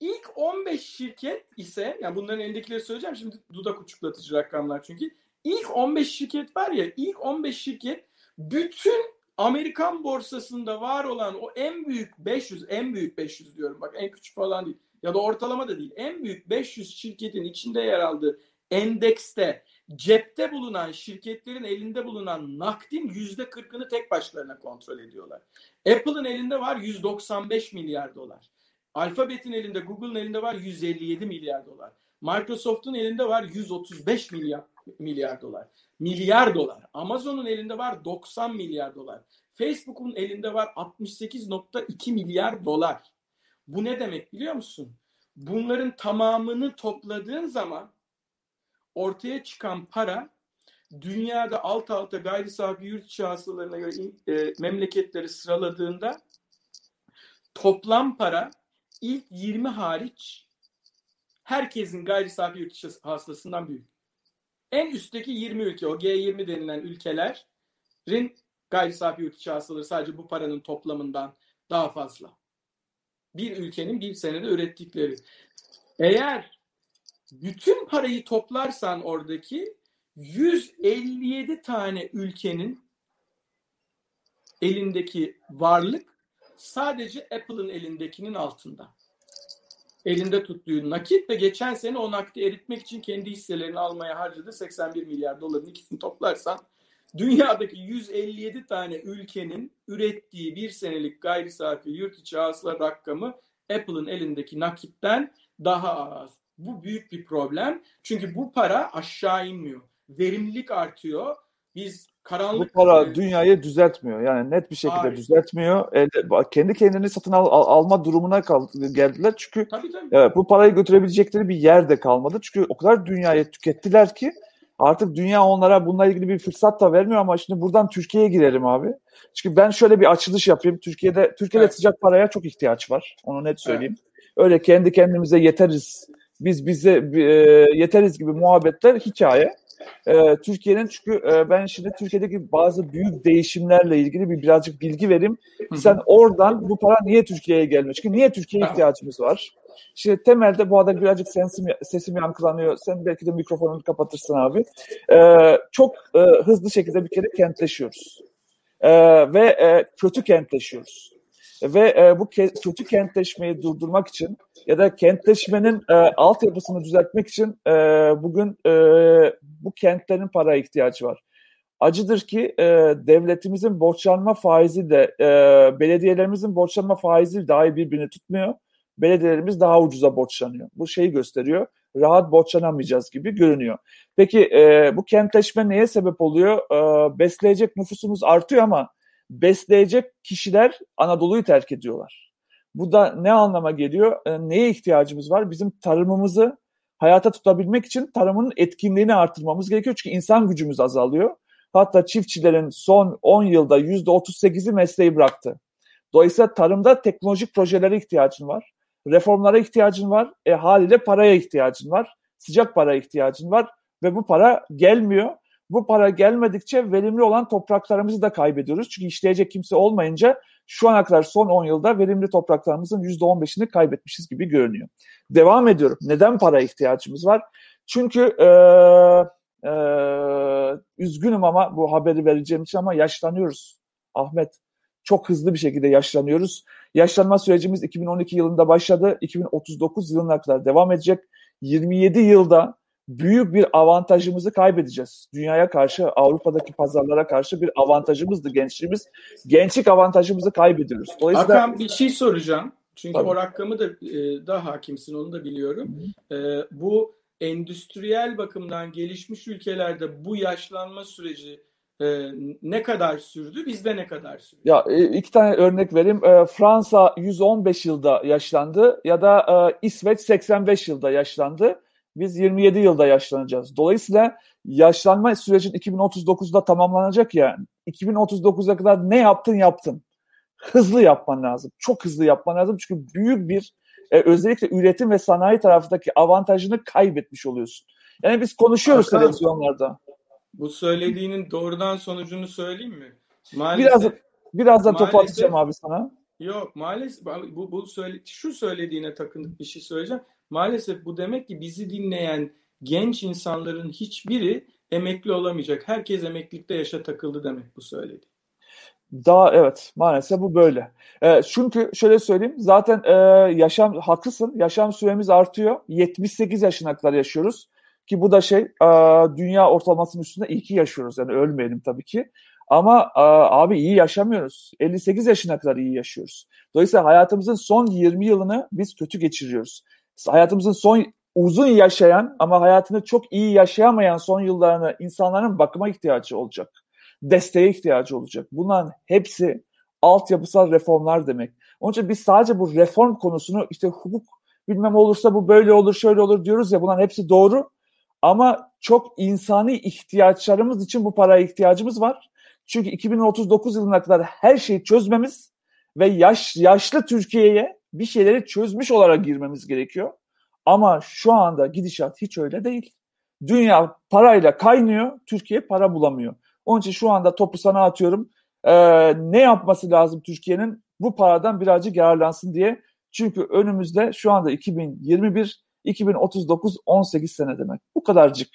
İlk 15 şirket ise, yani bunların elindekileri söyleyeceğim şimdi dudak uçuklatıcı rakamlar çünkü. İlk 15 şirket var ya, ilk 15 şirket Bütün Amerikan borsasında var olan o en büyük 500, en büyük 500 diyorum bak en küçük falan değil ya da ortalama da değil. En büyük 500 şirketin içinde yer aldığı endekste cepte bulunan şirketlerin elinde bulunan nakdin yüzde kırkını tek başlarına kontrol ediyorlar. Apple'ın elinde var 195 milyar dolar. Alphabet'in elinde, Google'ın elinde var 157 milyar dolar. Microsoft'un elinde var 135 milyar milyar dolar. Milyar dolar. Amazon'un elinde var 90 milyar dolar. Facebook'un elinde var 68.2 milyar dolar. Bu ne demek biliyor musun? Bunların tamamını topladığın zaman ortaya çıkan para dünyada alt alta gayri safi yurt içi hasılarına göre e, memleketleri sıraladığında toplam para ilk 20 hariç herkesin gayri safi yurt içi hasılasından büyük. En üstteki 20 ülke o G20 denilen ülkelerin gayri safi yurt içi hasılaları sadece bu paranın toplamından daha fazla. Bir ülkenin bir senede ürettikleri. Eğer bütün parayı toplarsan oradaki 157 tane ülkenin elindeki varlık sadece Apple'ın elindekinin altında. Elinde tuttuğu nakit ve geçen sene o nakdi eritmek için kendi hisselerini almaya harcadığı 81 milyar doların ikisini toplarsan dünyadaki 157 tane ülkenin ürettiği bir senelik gayri safi yurt içi hasıla rakamı Apple'ın elindeki nakitten daha az. Bu büyük bir problem. Çünkü bu para aşağı inmiyor. Verimlilik artıyor. Biz karanlık... Bu para dünyayı düzeltmiyor. Yani net bir şekilde Hayır. düzeltmiyor. Elde, kendi kendini satın al, al, alma durumuna kal, geldiler. Çünkü tabii, tabii. E, bu parayı götürebilecekleri bir yerde kalmadı. Çünkü o kadar dünyayı tükettiler ki artık dünya onlara bununla ilgili bir fırsat da vermiyor ama şimdi buradan Türkiye'ye girelim abi. Çünkü ben şöyle bir açılış yapayım. Türkiye'de Türkiye'de evet. sıcak paraya çok ihtiyaç var. Onu net söyleyeyim. Evet. Öyle kendi kendimize yeteriz biz bize e, yeteriz gibi muhabbetler hikaye. E, Türkiye'nin çünkü e, ben şimdi Türkiye'deki bazı büyük değişimlerle ilgili bir birazcık bilgi vereyim. Sen oradan bu para niye Türkiye'ye gelmiş? Çünkü niye Türkiye'ye ihtiyacımız var? Şimdi temelde bu arada birazcık sesim, sesim yankılanıyor. Sen belki de mikrofonunu kapatırsın abi. Ee, çok e, hızlı şekilde bir kere kentleşiyoruz. Ee, ve e, kötü kentleşiyoruz. Ve e, bu ke- kötü kentleşmeyi durdurmak için ya da kentleşmenin e, altyapısını düzeltmek için e, bugün e, bu kentlerin para ihtiyacı var. Acıdır ki e, devletimizin borçlanma faizi de e, belediyelerimizin borçlanma faizi dahi birbirini tutmuyor. Belediyelerimiz daha ucuza borçlanıyor. Bu şeyi gösteriyor. Rahat borçlanamayacağız gibi görünüyor. Peki e, bu kentleşme neye sebep oluyor? E, besleyecek nüfusumuz artıyor ama besleyecek kişiler Anadolu'yu terk ediyorlar. Bu da ne anlama geliyor? E, neye ihtiyacımız var? Bizim tarımımızı hayata tutabilmek için tarımın etkinliğini artırmamız gerekiyor. Çünkü insan gücümüz azalıyor. Hatta çiftçilerin son 10 yılda %38'i mesleği bıraktı. Dolayısıyla tarımda teknolojik projelere ihtiyacın var. Reformlara ihtiyacın var. E, haliyle paraya ihtiyacın var. Sıcak paraya ihtiyacın var. Ve bu para gelmiyor. Bu para gelmedikçe verimli olan topraklarımızı da kaybediyoruz. Çünkü işleyecek kimse olmayınca şu ana kadar son 10 yılda verimli topraklarımızın %15'ini kaybetmişiz gibi görünüyor. Devam ediyorum. Neden para ihtiyacımız var? Çünkü e, e, üzgünüm ama bu haberi vereceğim için ama yaşlanıyoruz. Ahmet çok hızlı bir şekilde yaşlanıyoruz. Yaşlanma sürecimiz 2012 yılında başladı. 2039 yılına kadar devam edecek. 27 yılda büyük bir avantajımızı kaybedeceğiz. Dünyaya karşı, Avrupa'daki pazarlara karşı bir avantajımızdı gençliğimiz. Gençlik avantajımızı kaybediyoruz. Dolayısıyla... Hakan bir şey soracağım. Çünkü Tabii. o rakamı da e, daha hakimsin onu da biliyorum. E, bu endüstriyel bakımdan gelişmiş ülkelerde bu yaşlanma süreci e, ne kadar sürdü? Bizde ne kadar sürdü? Ya e, iki tane örnek vereyim. E, Fransa 115 yılda yaşlandı ya da e, İsveç 85 yılda yaşlandı biz 27 yılda yaşlanacağız. Dolayısıyla yaşlanma sürecin 2039'da tamamlanacak ya. 2039'a kadar ne yaptın yaptın. Hızlı yapman lazım. Çok hızlı yapman lazım. Çünkü büyük bir e, özellikle üretim ve sanayi tarafındaki avantajını kaybetmiş oluyorsun. Yani biz konuşuyoruz Hakan, televizyonlarda. Bu söylediğinin doğrudan sonucunu söyleyeyim mi? Maalesef, biraz birazdan topu atacağım abi sana. Yok maalesef bu, bu söyle, şu söylediğine takınıp bir şey söyleyeceğim. Maalesef bu demek ki bizi dinleyen genç insanların hiçbiri emekli olamayacak. Herkes emeklilikte yaşa takıldı demek bu söyledi. Daha evet maalesef bu böyle. E, çünkü şöyle söyleyeyim zaten e, yaşam haklısın yaşam süremiz artıyor. 78 yaşına kadar yaşıyoruz. Ki bu da şey e, dünya ortalamasının üstünde iyi ki yaşıyoruz. Yani ölmeyelim tabii ki. Ama e, abi iyi yaşamıyoruz. 58 yaşına kadar iyi yaşıyoruz. Dolayısıyla hayatımızın son 20 yılını biz kötü geçiriyoruz. Hayatımızın son uzun yaşayan ama hayatını çok iyi yaşayamayan son yıllarını insanların bakıma ihtiyacı olacak. Desteğe ihtiyacı olacak. Bunların hepsi altyapısal reformlar demek. Onun için biz sadece bu reform konusunu işte hukuk bilmem olursa bu böyle olur şöyle olur diyoruz ya bunların hepsi doğru. Ama çok insani ihtiyaçlarımız için bu paraya ihtiyacımız var. Çünkü 2039 yılına kadar her şeyi çözmemiz ve yaş yaşlı Türkiye'ye bir şeyleri çözmüş olarak girmemiz gerekiyor. Ama şu anda gidişat hiç öyle değil. Dünya parayla kaynıyor, Türkiye para bulamıyor. Onun için şu anda topu sana atıyorum. Ee, ne yapması lazım Türkiye'nin? Bu paradan birazcık yararlansın diye. Çünkü önümüzde şu anda 2021, 2039, 18 sene demek. Bu kadarcık.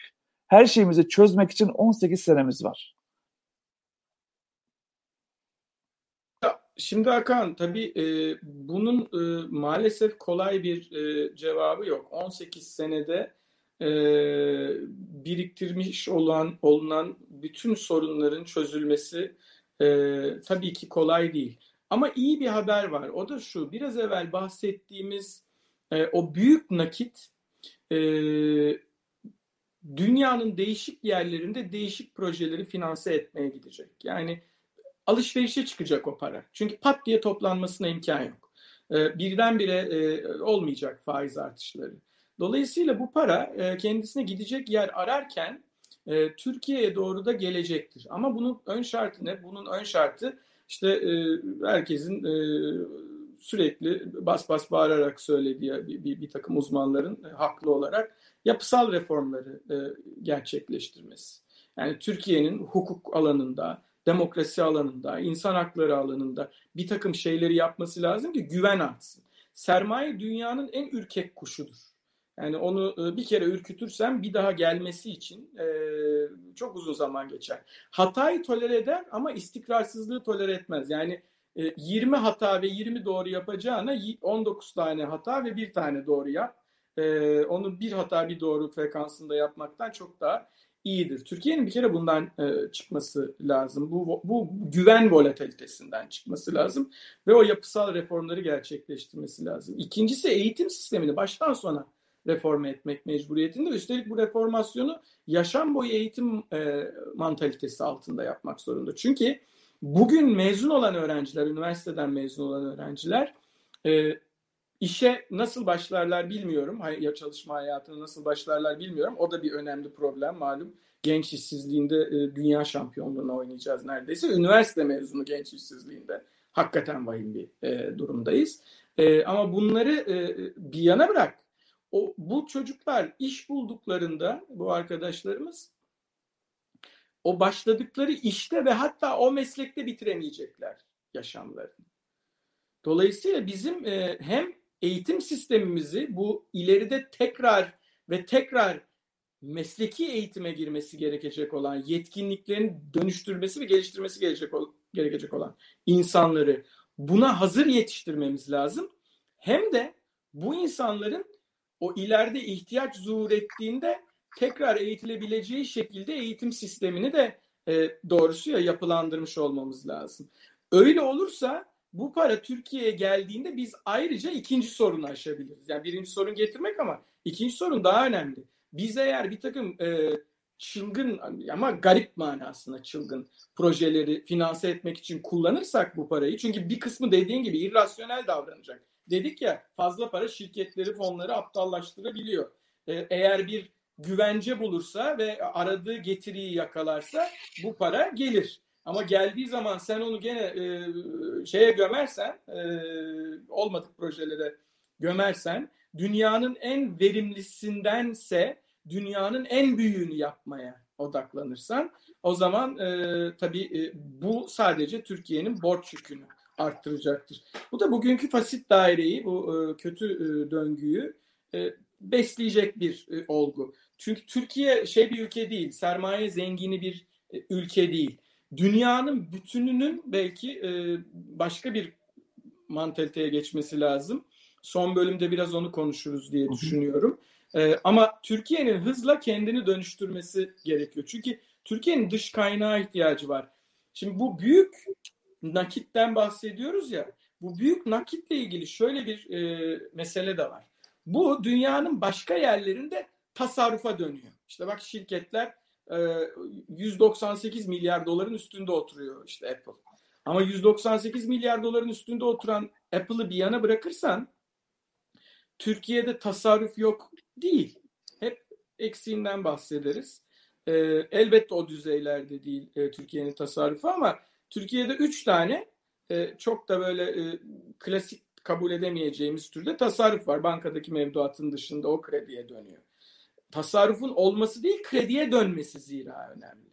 Her şeyimizi çözmek için 18 senemiz var. Şimdi Hakan tabii e, bunun e, maalesef kolay bir e, cevabı yok. 18 senede e, biriktirmiş olan olunan bütün sorunların çözülmesi e, tabii ki kolay değil. Ama iyi bir haber var. O da şu, biraz evvel bahsettiğimiz e, o büyük nakit e, dünyanın değişik yerlerinde değişik projeleri finanse etmeye gidecek. Yani alışverişe çıkacak o para. Çünkü pat diye toplanmasına imkan yok. E, birdenbire olmayacak faiz artışları. Dolayısıyla bu para e, kendisine gidecek yer ararken e, Türkiye'ye doğru da gelecektir. Ama bunun ön şartı ne? Bunun ön şartı işte e, herkesin e, sürekli bas bas bağırarak söylediği bir, bir, bir takım uzmanların haklı olarak yapısal reformları e, gerçekleştirmesi. Yani Türkiye'nin hukuk alanında, demokrasi alanında, insan hakları alanında bir takım şeyleri yapması lazım ki güven artsın. Sermaye dünyanın en ürkek kuşudur. Yani onu e, bir kere ürkütürsem bir daha gelmesi için e, çok uzun zaman geçer. Hatayı tolere eder ama istikrarsızlığı tolere etmez. Yani 20 e, hata ve 20 doğru yapacağına 19 tane hata ve bir tane doğru yap. Onu bir hata bir doğru frekansında yapmaktan çok daha iyidir. Türkiye'nin bir kere bundan çıkması lazım. Bu, bu güven volatilitesinden çıkması lazım ve o yapısal reformları gerçekleştirmesi lazım. İkincisi eğitim sistemini baştan sona reforme etmek mecburiyetinde. Üstelik bu reformasyonu yaşam boyu eğitim e, mantalitesi altında yapmak zorunda. Çünkü bugün mezun olan öğrenciler, üniversiteden mezun olan öğrenciler e, işe nasıl başlarlar bilmiyorum. Ya çalışma hayatına nasıl başlarlar bilmiyorum. O da bir önemli problem malum. Genç işsizliğinde e, dünya şampiyonluğuna oynayacağız neredeyse. Üniversite mezunu genç işsizliğinde hakikaten vahim bir e, durumdayız. E, ama bunları bir yana bırak o bu çocuklar iş bulduklarında bu arkadaşlarımız o başladıkları işte ve hatta o meslekte bitiremeyecekler yaşamlarını. Dolayısıyla bizim hem eğitim sistemimizi bu ileride tekrar ve tekrar mesleki eğitime girmesi gerekecek olan yetkinliklerin dönüştürmesi ve geliştirmesi gerekecek, gerekecek olan insanları buna hazır yetiştirmemiz lazım. Hem de bu insanların o ileride ihtiyaç zuhur ettiğinde tekrar eğitilebileceği şekilde eğitim sistemini de e, doğrusu ya yapılandırmış olmamız lazım. Öyle olursa bu para Türkiye'ye geldiğinde biz ayrıca ikinci sorunu aşabiliriz. Yani birinci sorun getirmek ama ikinci sorun daha önemli. Biz eğer bir takım e, çılgın ama garip manasında çılgın projeleri finanse etmek için kullanırsak bu parayı çünkü bir kısmı dediğin gibi irrasyonel davranacak dedik ya fazla para şirketleri fonları aptallaştırabiliyor. Ee, eğer bir güvence bulursa ve aradığı getiriyi yakalarsa bu para gelir. Ama geldiği zaman sen onu gene e, şeye gömersen, e, olmadık projelere gömersen, dünyanın en verimlisindense dünyanın en büyüğünü yapmaya odaklanırsan, o zaman e, tabii e, bu sadece Türkiye'nin borç yükünü arttıracaktır. Bu da bugünkü fasit daireyi, bu e, kötü e, döngüyü e, besleyecek bir olgu. Çünkü Türkiye şey bir ülke değil, sermaye zengini bir e, ülke değil. Dünyanın bütününün belki e, başka bir mantaliteye geçmesi lazım. Son bölümde biraz onu konuşuruz diye düşünüyorum. E, ama Türkiye'nin hızla kendini dönüştürmesi gerekiyor. Çünkü Türkiye'nin dış kaynağa ihtiyacı var. Şimdi bu büyük nakitten bahsediyoruz ya. Bu büyük nakitle ilgili şöyle bir e, mesele de var. Bu dünyanın başka yerlerinde tasarrufa dönüyor. İşte bak şirketler 198 milyar doların üstünde oturuyor işte Apple. Ama 198 milyar doların üstünde oturan Apple'ı bir yana bırakırsan Türkiye'de tasarruf yok değil. Hep eksiğinden bahsederiz. elbette o düzeylerde değil Türkiye'nin tasarrufu ama Türkiye'de 3 tane çok da böyle klasik kabul edemeyeceğimiz türde tasarruf var. Bankadaki mevduatın dışında o krediye dönüyor tasarrufun olması değil krediye dönmesi zira önemli.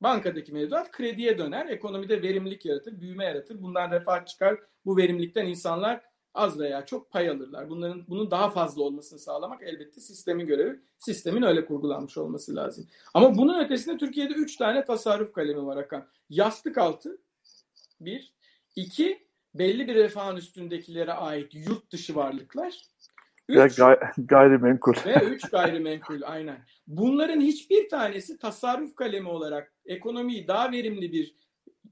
Bankadaki mevduat krediye döner, ekonomide verimlilik yaratır, büyüme yaratır. Bundan refah çıkar. Bu verimlilikten insanlar az veya çok pay alırlar. Bunların bunun daha fazla olmasını sağlamak elbette sistemin görevi. Sistemin öyle kurgulanmış olması lazım. Ama bunun ötesinde Türkiye'de üç tane tasarruf kalemi var Hakan. Yastık altı bir, iki belli bir refahın üstündekilere ait yurt dışı varlıklar. Üç, gay gayrimenkul. Ve üç gayrimenkul aynen. Bunların hiçbir tanesi tasarruf kalemi olarak ekonomiyi daha verimli bir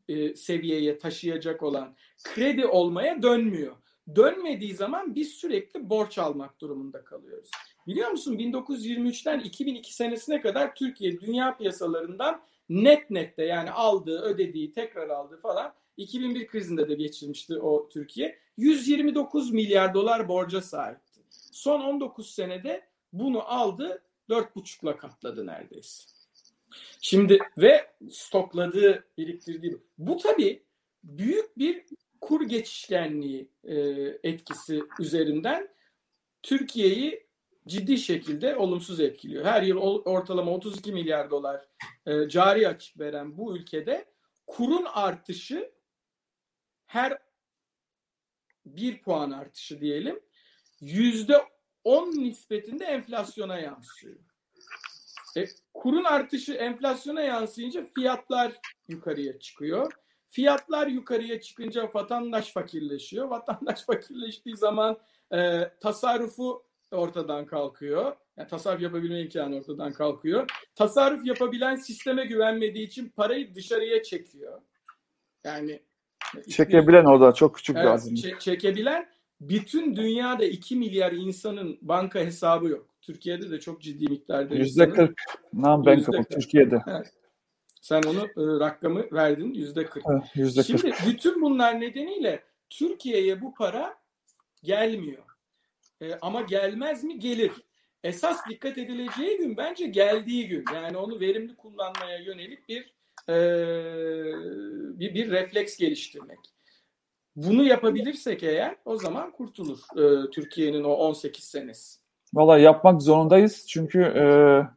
e, seviyeye taşıyacak olan kredi olmaya dönmüyor. Dönmediği zaman biz sürekli borç almak durumunda kalıyoruz. Biliyor musun 1923'ten 2002 senesine kadar Türkiye dünya piyasalarından net nette yani aldığı, ödediği, tekrar aldığı falan 2001 krizinde de geçirmişti o Türkiye. 129 milyar dolar borca sahip. Son 19 senede bunu aldı 4,5'la katladı neredeyse. Şimdi ve stokladığı, biriktirdiği. Bu tabii büyük bir kur geçişkenliği e, etkisi üzerinden Türkiye'yi ciddi şekilde olumsuz etkiliyor. Her yıl ortalama 32 milyar dolar e, cari açık veren bu ülkede kurun artışı her bir puan artışı diyelim yüzde on nispetinde enflasyona yansıyor. E, kurun artışı enflasyona yansıyınca fiyatlar yukarıya çıkıyor. Fiyatlar yukarıya çıkınca vatandaş fakirleşiyor. Vatandaş fakirleştiği zaman e, tasarrufu ortadan kalkıyor. Yani tasarruf yapabilme imkanı ortadan kalkıyor. Tasarruf yapabilen sisteme güvenmediği için parayı dışarıya çekiyor. Yani çekebilen orada çok küçük evet, lazım. Çekebilen bütün dünyada 2 milyar insanın banka hesabı yok. Türkiye'de de çok ciddi miktarda. Yüzde 40 non-bankable Türkiye'de. Evet. Sen onu e, rakamı verdin yüzde 40. Yüzde Şimdi bütün bunlar nedeniyle Türkiye'ye bu para gelmiyor. E, ama gelmez mi? Gelir. Esas dikkat edileceği gün bence geldiği gün. Yani onu verimli kullanmaya yönelik bir e, bir, bir refleks geliştirmek. Bunu yapabilirsek eğer o zaman kurtulur e, Türkiye'nin o 18 senesi. Valla yapmak zorundayız çünkü e,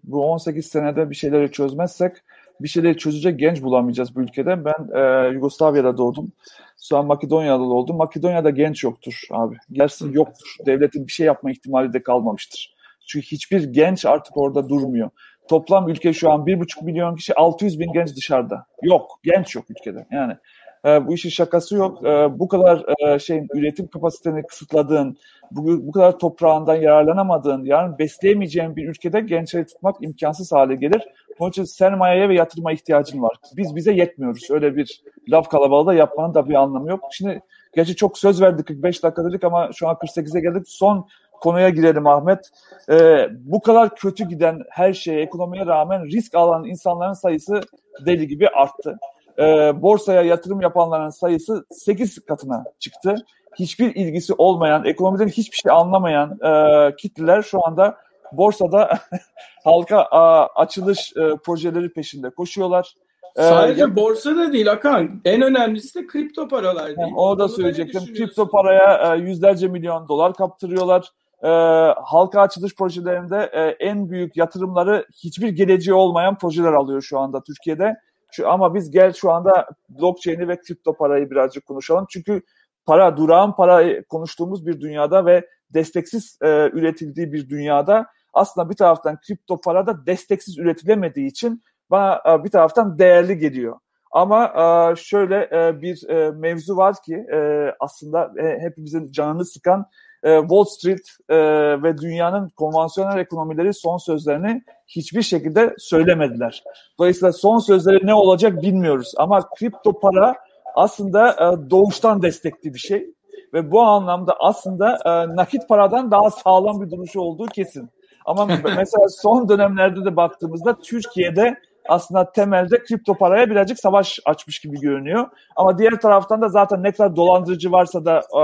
bu 18 senede bir şeyleri çözmezsek bir şeyleri çözecek genç bulamayacağız bu ülkede. Ben e, Yugoslavya'da doğdum. Sonra Makedonya'da doğdum. Makedonya'da genç yoktur abi. Gelsin yoktur. Devletin bir şey yapma ihtimali de kalmamıştır. Çünkü hiçbir genç artık orada durmuyor. Toplam ülke şu an 1,5 milyon kişi 600 bin genç dışarıda. Yok. Genç yok ülkede. Yani e, bu işin şakası yok. E, bu kadar e, şeyin üretim kapasiteni kısıtladığın, bu, bu kadar toprağından yararlanamadığın, yarın besleyemeyeceğin bir ülkede gençleri tutmak imkansız hale gelir. Onun için sermayeye ve yatırıma ihtiyacın var. Biz bize yetmiyoruz. Öyle bir laf kalabalığı da yapmanın da bir anlamı yok. Şimdi gerçi çok söz verdik 45 dakika dedik ama şu an 48'e geldik. Son konuya girelim Ahmet. Ee, bu kadar kötü giden her şeye, ekonomiye rağmen risk alan insanların sayısı deli gibi arttı e, borsaya yatırım yapanların sayısı 8 katına çıktı. Hiçbir ilgisi olmayan, ekonomiden hiçbir şey anlamayan e, kitleler şu anda borsada halka a, açılış e, projeleri peşinde koşuyorlar. E, Sadece ee, borsada değil Akan. En önemlisi de kripto paralar değil. Yani o da söyleyecektim. Kripto paraya e, yüzlerce milyon dolar kaptırıyorlar. E, halka açılış projelerinde e, en büyük yatırımları hiçbir geleceği olmayan projeler alıyor şu anda Türkiye'de. Şu, ama biz gel şu anda blockchain'i ve kripto parayı birazcık konuşalım. Çünkü para, durağan para konuştuğumuz bir dünyada ve desteksiz e, üretildiği bir dünyada aslında bir taraftan kripto para da desteksiz üretilemediği için bana e, bir taraftan değerli geliyor. Ama e, şöyle e, bir e, mevzu var ki e, aslında e, hepimizin canını sıkan e, Wall Street e, ve dünyanın konvansiyonel ekonomileri son sözlerini hiçbir şekilde söylemediler. Dolayısıyla son sözleri ne olacak bilmiyoruz. Ama kripto para aslında e, doğuştan destekli bir şey ve bu anlamda aslında e, nakit paradan daha sağlam bir duruşu olduğu kesin. Ama mesela son dönemlerde de baktığımızda Türkiye'de aslında temelde kripto paraya birazcık savaş açmış gibi görünüyor. Ama diğer taraftan da zaten ne kadar dolandırıcı varsa da e,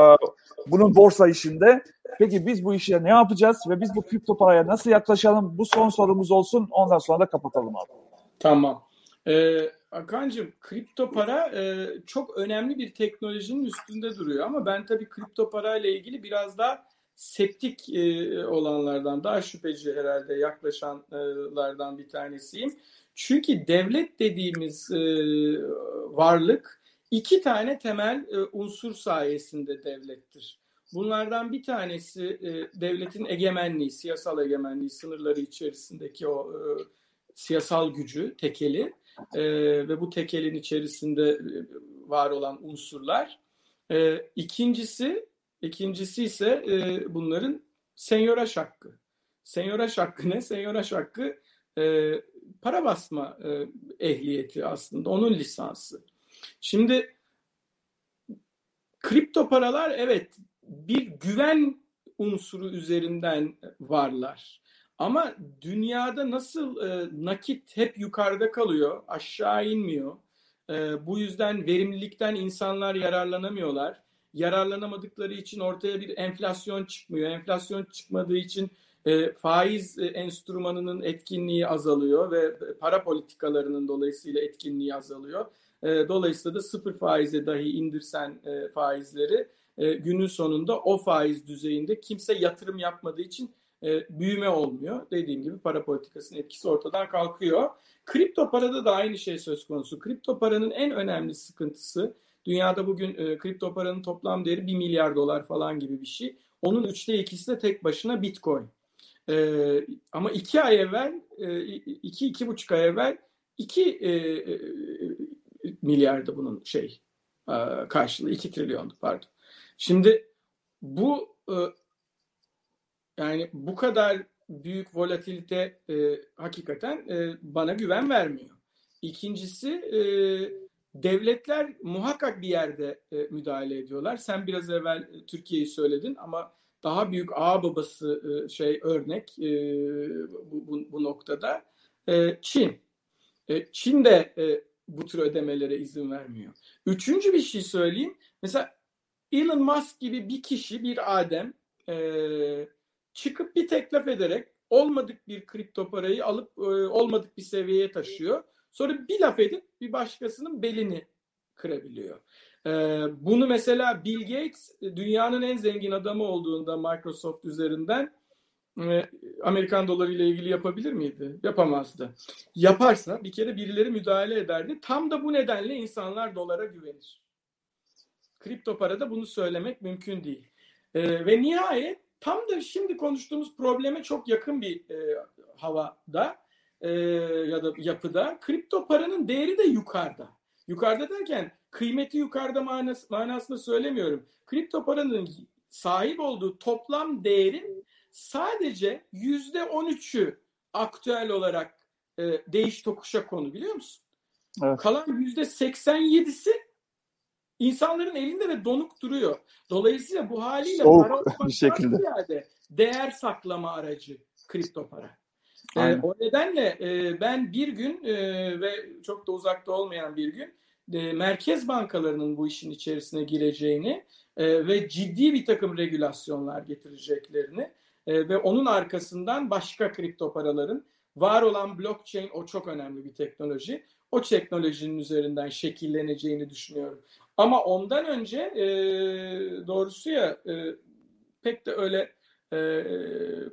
bunun borsa işinde. Peki biz bu işe ne yapacağız ve biz bu kripto paraya nasıl yaklaşalım? Bu son sorumuz olsun. Ondan sonra da kapatalım abi. Tamam. Ee, Akancığım kripto para e, çok önemli bir teknolojinin üstünde duruyor ama ben tabii kripto para ile ilgili biraz daha septik e, olanlardan daha şüpheci herhalde yaklaşanlardan bir tanesiyim. Çünkü devlet dediğimiz e, varlık iki tane temel e, unsur sayesinde devlettir. Bunlardan bir tanesi e, devletin egemenliği, siyasal egemenliği, sınırları içerisindeki o e, siyasal gücü, tekeli e, ve bu tekelin içerisinde e, var olan unsurlar. E, ikincisi, ikincisi ise e, bunların senyoraş hakkı. Senyoraş hakkı ne? Senyoraş hakkı e, para basma e, ehliyeti aslında, onun lisansı. Şimdi kripto paralar evet bir güven unsuru üzerinden varlar. Ama dünyada nasıl e, nakit hep yukarıda kalıyor, aşağı inmiyor. E, bu yüzden verimlilikten insanlar yararlanamıyorlar. Yararlanamadıkları için ortaya bir enflasyon çıkmıyor. Enflasyon çıkmadığı için e, faiz e, enstrümanının etkinliği azalıyor ve para politikalarının dolayısıyla etkinliği azalıyor. E, dolayısıyla da sıfır faize dahi indirsen e, faizleri e, günün sonunda o faiz düzeyinde kimse yatırım yapmadığı için e, büyüme olmuyor. Dediğim gibi para politikasının etkisi ortadan kalkıyor. Kripto parada da aynı şey söz konusu. Kripto paranın en önemli sıkıntısı dünyada bugün e, kripto paranın toplam değeri 1 milyar dolar falan gibi bir şey. Onun üçte ikisi de tek başına Bitcoin. E, ama iki ay evvel, e, iki, iki buçuk ay evvel iki e, e, milyardı bunun şey e, karşılığı. iki trilyondu pardon. Şimdi bu e, yani bu kadar büyük volatilite e, hakikaten e, bana güven vermiyor. İkincisi e, devletler muhakkak bir yerde e, müdahale ediyorlar. Sen biraz evvel e, Türkiye'yi söyledin ama daha büyük ağ babası e, şey örnek e, bu, bu, bu noktada e, Çin. Çin de bu tür ödemelere izin vermiyor. Üçüncü bir şey söyleyeyim. Mesela Elon Musk gibi bir kişi, bir adem çıkıp bir teklif ederek olmadık bir kripto parayı alıp olmadık bir seviyeye taşıyor. Sonra bir laf edip bir başkasının belini kırabiliyor. E, bunu mesela Bill Gates dünyanın en zengin adamı olduğunda Microsoft üzerinden e, Amerikan doları ile ilgili yapabilir miydi? Yapamazdı. Yaparsa bir kere birileri müdahale ederdi. Tam da bu nedenle insanlar dolara güvenir. Kripto parada bunu söylemek mümkün değil. E, ve nihayet tam da şimdi konuştuğumuz probleme çok yakın bir e, havada e, ya da yapıda kripto paranın değeri de yukarıda. Yukarıda derken kıymeti yukarıda manas, manasında söylemiyorum. Kripto paranın sahip olduğu toplam değerin sadece yüzde on üçü aktüel olarak e, değiş tokuşa konu biliyor musun? Evet. Kalan yüzde seksen yedisi insanların elinde ve donuk duruyor. Dolayısıyla bu haliyle Soğuk para bir şekilde. Ziyade değer saklama aracı kripto para. E, o nedenle e, ben bir gün e, ve çok da uzakta olmayan bir gün e, merkez bankalarının bu işin içerisine gireceğini e, ve ciddi bir takım regülasyonlar getireceklerini e, ve onun arkasından başka kripto paraların var olan blockchain o çok önemli bir teknoloji. O teknolojinin üzerinden şekilleneceğini düşünüyorum. Ama ondan önce doğrusu ya pek de öyle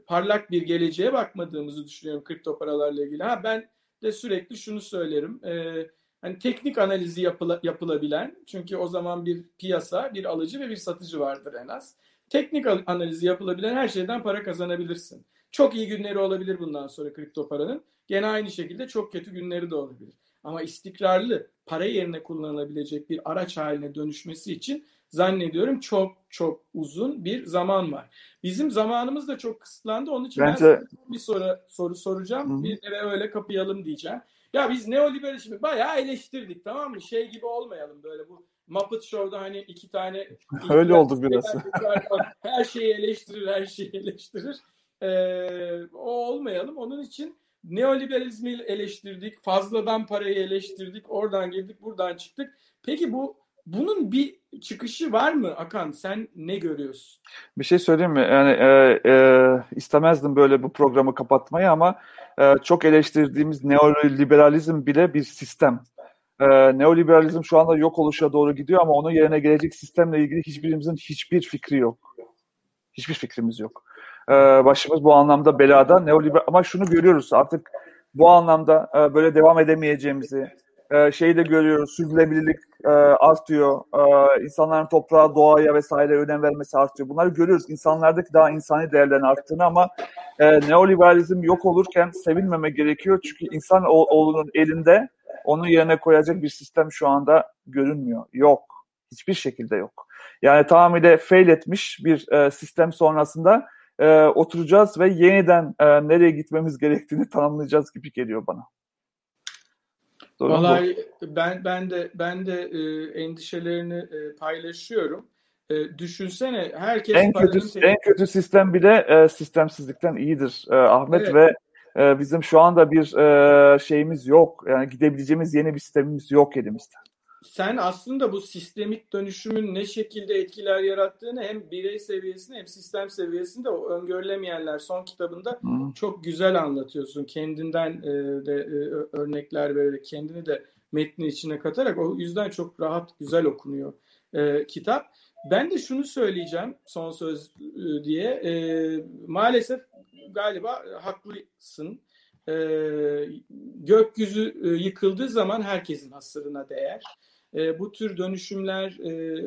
parlak bir geleceğe bakmadığımızı düşünüyorum kripto paralarla ilgili. Ha ben de sürekli şunu söylerim. E, hani teknik analizi yapıla, yapılabilen çünkü o zaman bir piyasa, bir alıcı ve bir satıcı vardır en az. teknik analizi yapılabilen her şeyden para kazanabilirsin. Çok iyi günleri olabilir bundan sonra kripto paranın. Gene aynı şekilde çok kötü günleri de olabilir. Ama istikrarlı para yerine kullanılabilecek bir araç haline dönüşmesi için zannediyorum çok çok uzun bir zaman var. Bizim zamanımız da çok kısıtlandı. Onun için Bence... ben bir soru soru soracağım. Hı. Bir ve öyle kapayalım diyeceğim. Ya biz neoliberalizmi bayağı eleştirdik tamam mı? Şey gibi olmayalım böyle bu Muppet Show'da hani iki tane öyle oldu biraz. her şeyi eleştirir, her şeyi eleştirir. Ee, o olmayalım. Onun için neoliberalizmi eleştirdik, fazladan parayı eleştirdik, oradan girdik, buradan çıktık. Peki bu bunun bir çıkışı var mı Akan? Sen ne görüyorsun? Bir şey söyleyeyim mi? Yani e, e, istemezdim böyle bu programı kapatmayı ama e, çok eleştirdiğimiz neoliberalizm bile bir sistem. E, neoliberalizm şu anda yok oluşa doğru gidiyor ama onun yerine gelecek sistemle ilgili hiçbirimizin hiçbir fikri yok. Hiçbir fikrimiz yok. E, başımız bu anlamda belada. Neoliber ama şunu görüyoruz artık bu anlamda e, böyle devam edemeyeceğimizi, e, şeyi de görüyoruz. Sürdürülebilirlik e, artıyor. E, insanların toprağa, doğaya vesaire önem vermesi artıyor. Bunları görüyoruz. İnsanlardaki daha insani değerlerin arttığını ama e, neoliberalizm yok olurken sevinmeme gerekiyor. Çünkü insan oğlunun elinde onun yerine koyacak bir sistem şu anda görünmüyor. Yok. Hiçbir şekilde yok. Yani tamamıyla fail etmiş bir e, sistem sonrasında e, oturacağız ve yeniden nereye gitmemiz gerektiğini tanımlayacağız gibi geliyor bana. Vallahi ben ben de ben de e, endişelerini e, paylaşıyorum. E, düşünsene herkes en kötü en kötü sistem bile e, sistemsizlikten iyidir e, Ahmet evet. ve e, bizim şu anda bir e, şeyimiz yok. Yani gidebileceğimiz yeni bir sistemimiz yok elimizde sen aslında bu sistemik dönüşümün ne şekilde etkiler yarattığını hem birey seviyesinde hem sistem seviyesinde o öngörülemeyenler son kitabında hmm. çok güzel anlatıyorsun. Kendinden e, de e, örnekler vererek kendini de metnin içine katarak o yüzden çok rahat güzel okunuyor e, kitap. Ben de şunu söyleyeceğim son söz e, diye. E, maalesef galiba haklısın. E, gökyüzü e, yıkıldığı zaman herkesin hasırına değer e, bu tür dönüşümler e,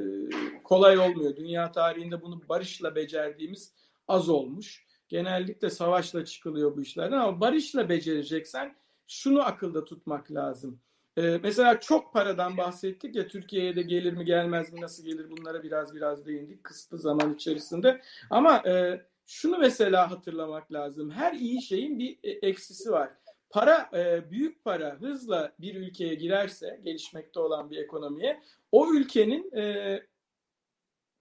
kolay olmuyor. Dünya tarihinde bunu barışla becerdiğimiz az olmuş. Genellikle savaşla çıkılıyor bu işlerden ama barışla becereceksen şunu akılda tutmak lazım. Ee, mesela çok paradan bahsettik ya Türkiye'ye de gelir mi gelmez mi nasıl gelir bunlara biraz biraz değindik kısıtlı zaman içerisinde. Ama e, şunu mesela hatırlamak lazım. Her iyi şeyin bir e, eksisi var. Para e, büyük para hızla bir ülkeye girerse gelişmekte olan bir ekonomiye o ülkenin e,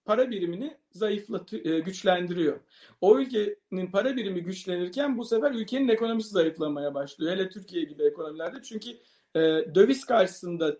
para birimini zayıflatıyor, e, güçlendiriyor. O ülkenin para birimi güçlenirken bu sefer ülkenin ekonomisi zayıflamaya başlıyor. Hele Türkiye gibi ekonomilerde çünkü e, döviz karşısında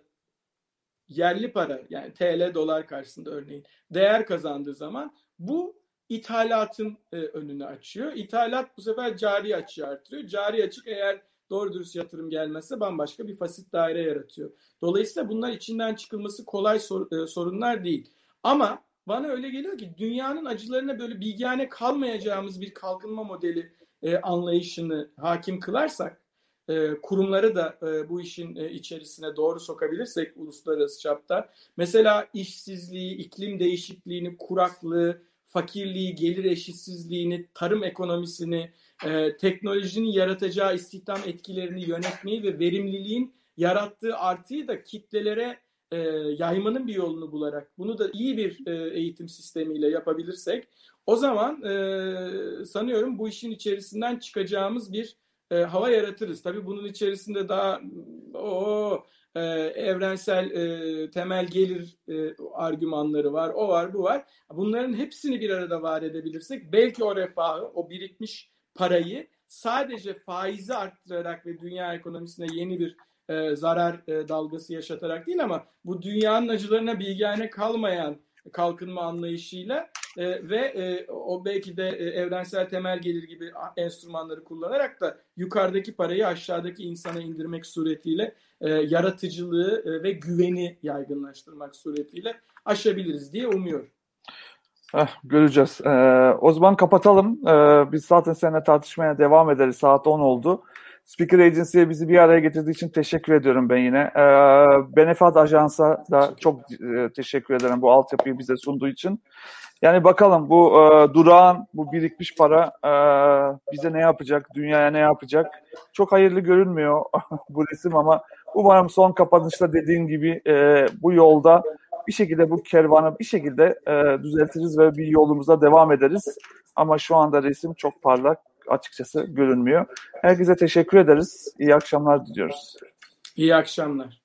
yerli para yani TL dolar karşısında örneğin değer kazandığı zaman bu ithalatın e, önünü açıyor. İthalat bu sefer cari açığı artırıyor. Cari açık eğer doğru dürüst yatırım gelmezse bambaşka bir fasit daire yaratıyor. Dolayısıyla bunlar içinden çıkılması kolay sor, e, sorunlar değil. Ama bana öyle geliyor ki dünyanın acılarına böyle bilgane kalmayacağımız bir kalkınma modeli e, anlayışını hakim kılarsak e, kurumları da e, bu işin e, içerisine doğru sokabilirsek uluslararası çapta mesela işsizliği, iklim değişikliğini, kuraklığı, fakirliği, gelir eşitsizliğini, tarım ekonomisini, e, teknolojinin yaratacağı istihdam etkilerini yönetmeyi ve verimliliğin yarattığı artıyı da kitlelere e, yaymanın bir yolunu bularak bunu da iyi bir e, eğitim sistemiyle yapabilirsek o zaman e, sanıyorum bu işin içerisinden çıkacağımız bir e, hava yaratırız. Tabii bunun içerisinde daha o e, evrensel e, temel gelir e, argümanları var, o var, bu var. Bunların hepsini bir arada var edebilirsek belki o refahı, o birikmiş parayı sadece faizi arttırarak ve dünya ekonomisine yeni bir e, zarar e, dalgası yaşatarak değil ama bu dünyanın acılarına bilgane kalmayan kalkınma anlayışıyla e, ve e, o belki de e, evrensel temel gelir gibi enstrümanları kullanarak da yukarıdaki parayı aşağıdaki insana indirmek suretiyle e, yaratıcılığı e, ve güveni yaygınlaştırmak suretiyle aşabiliriz diye umuyorum. Eh, göreceğiz. Ee, o zaman kapatalım. Ee, biz zaten seninle tartışmaya devam ederiz. Saat 10 oldu. Speaker Agency'ye bizi bir araya getirdiği için teşekkür ediyorum ben yine. Ee, Benefat Ajans'a da çok e, teşekkür ederim bu altyapıyı bize sunduğu için. Yani bakalım bu e, durağan, bu birikmiş para e, bize ne yapacak, dünyaya ne yapacak? Çok hayırlı görünmüyor bu resim ama umarım son kapanışta dediğim gibi e, bu yolda bir şekilde bu kervanı bir şekilde e, düzeltiriz ve bir yolumuza devam ederiz. Ama şu anda resim çok parlak açıkçası görünmüyor. Herkese teşekkür ederiz. İyi akşamlar diliyoruz. İyi akşamlar.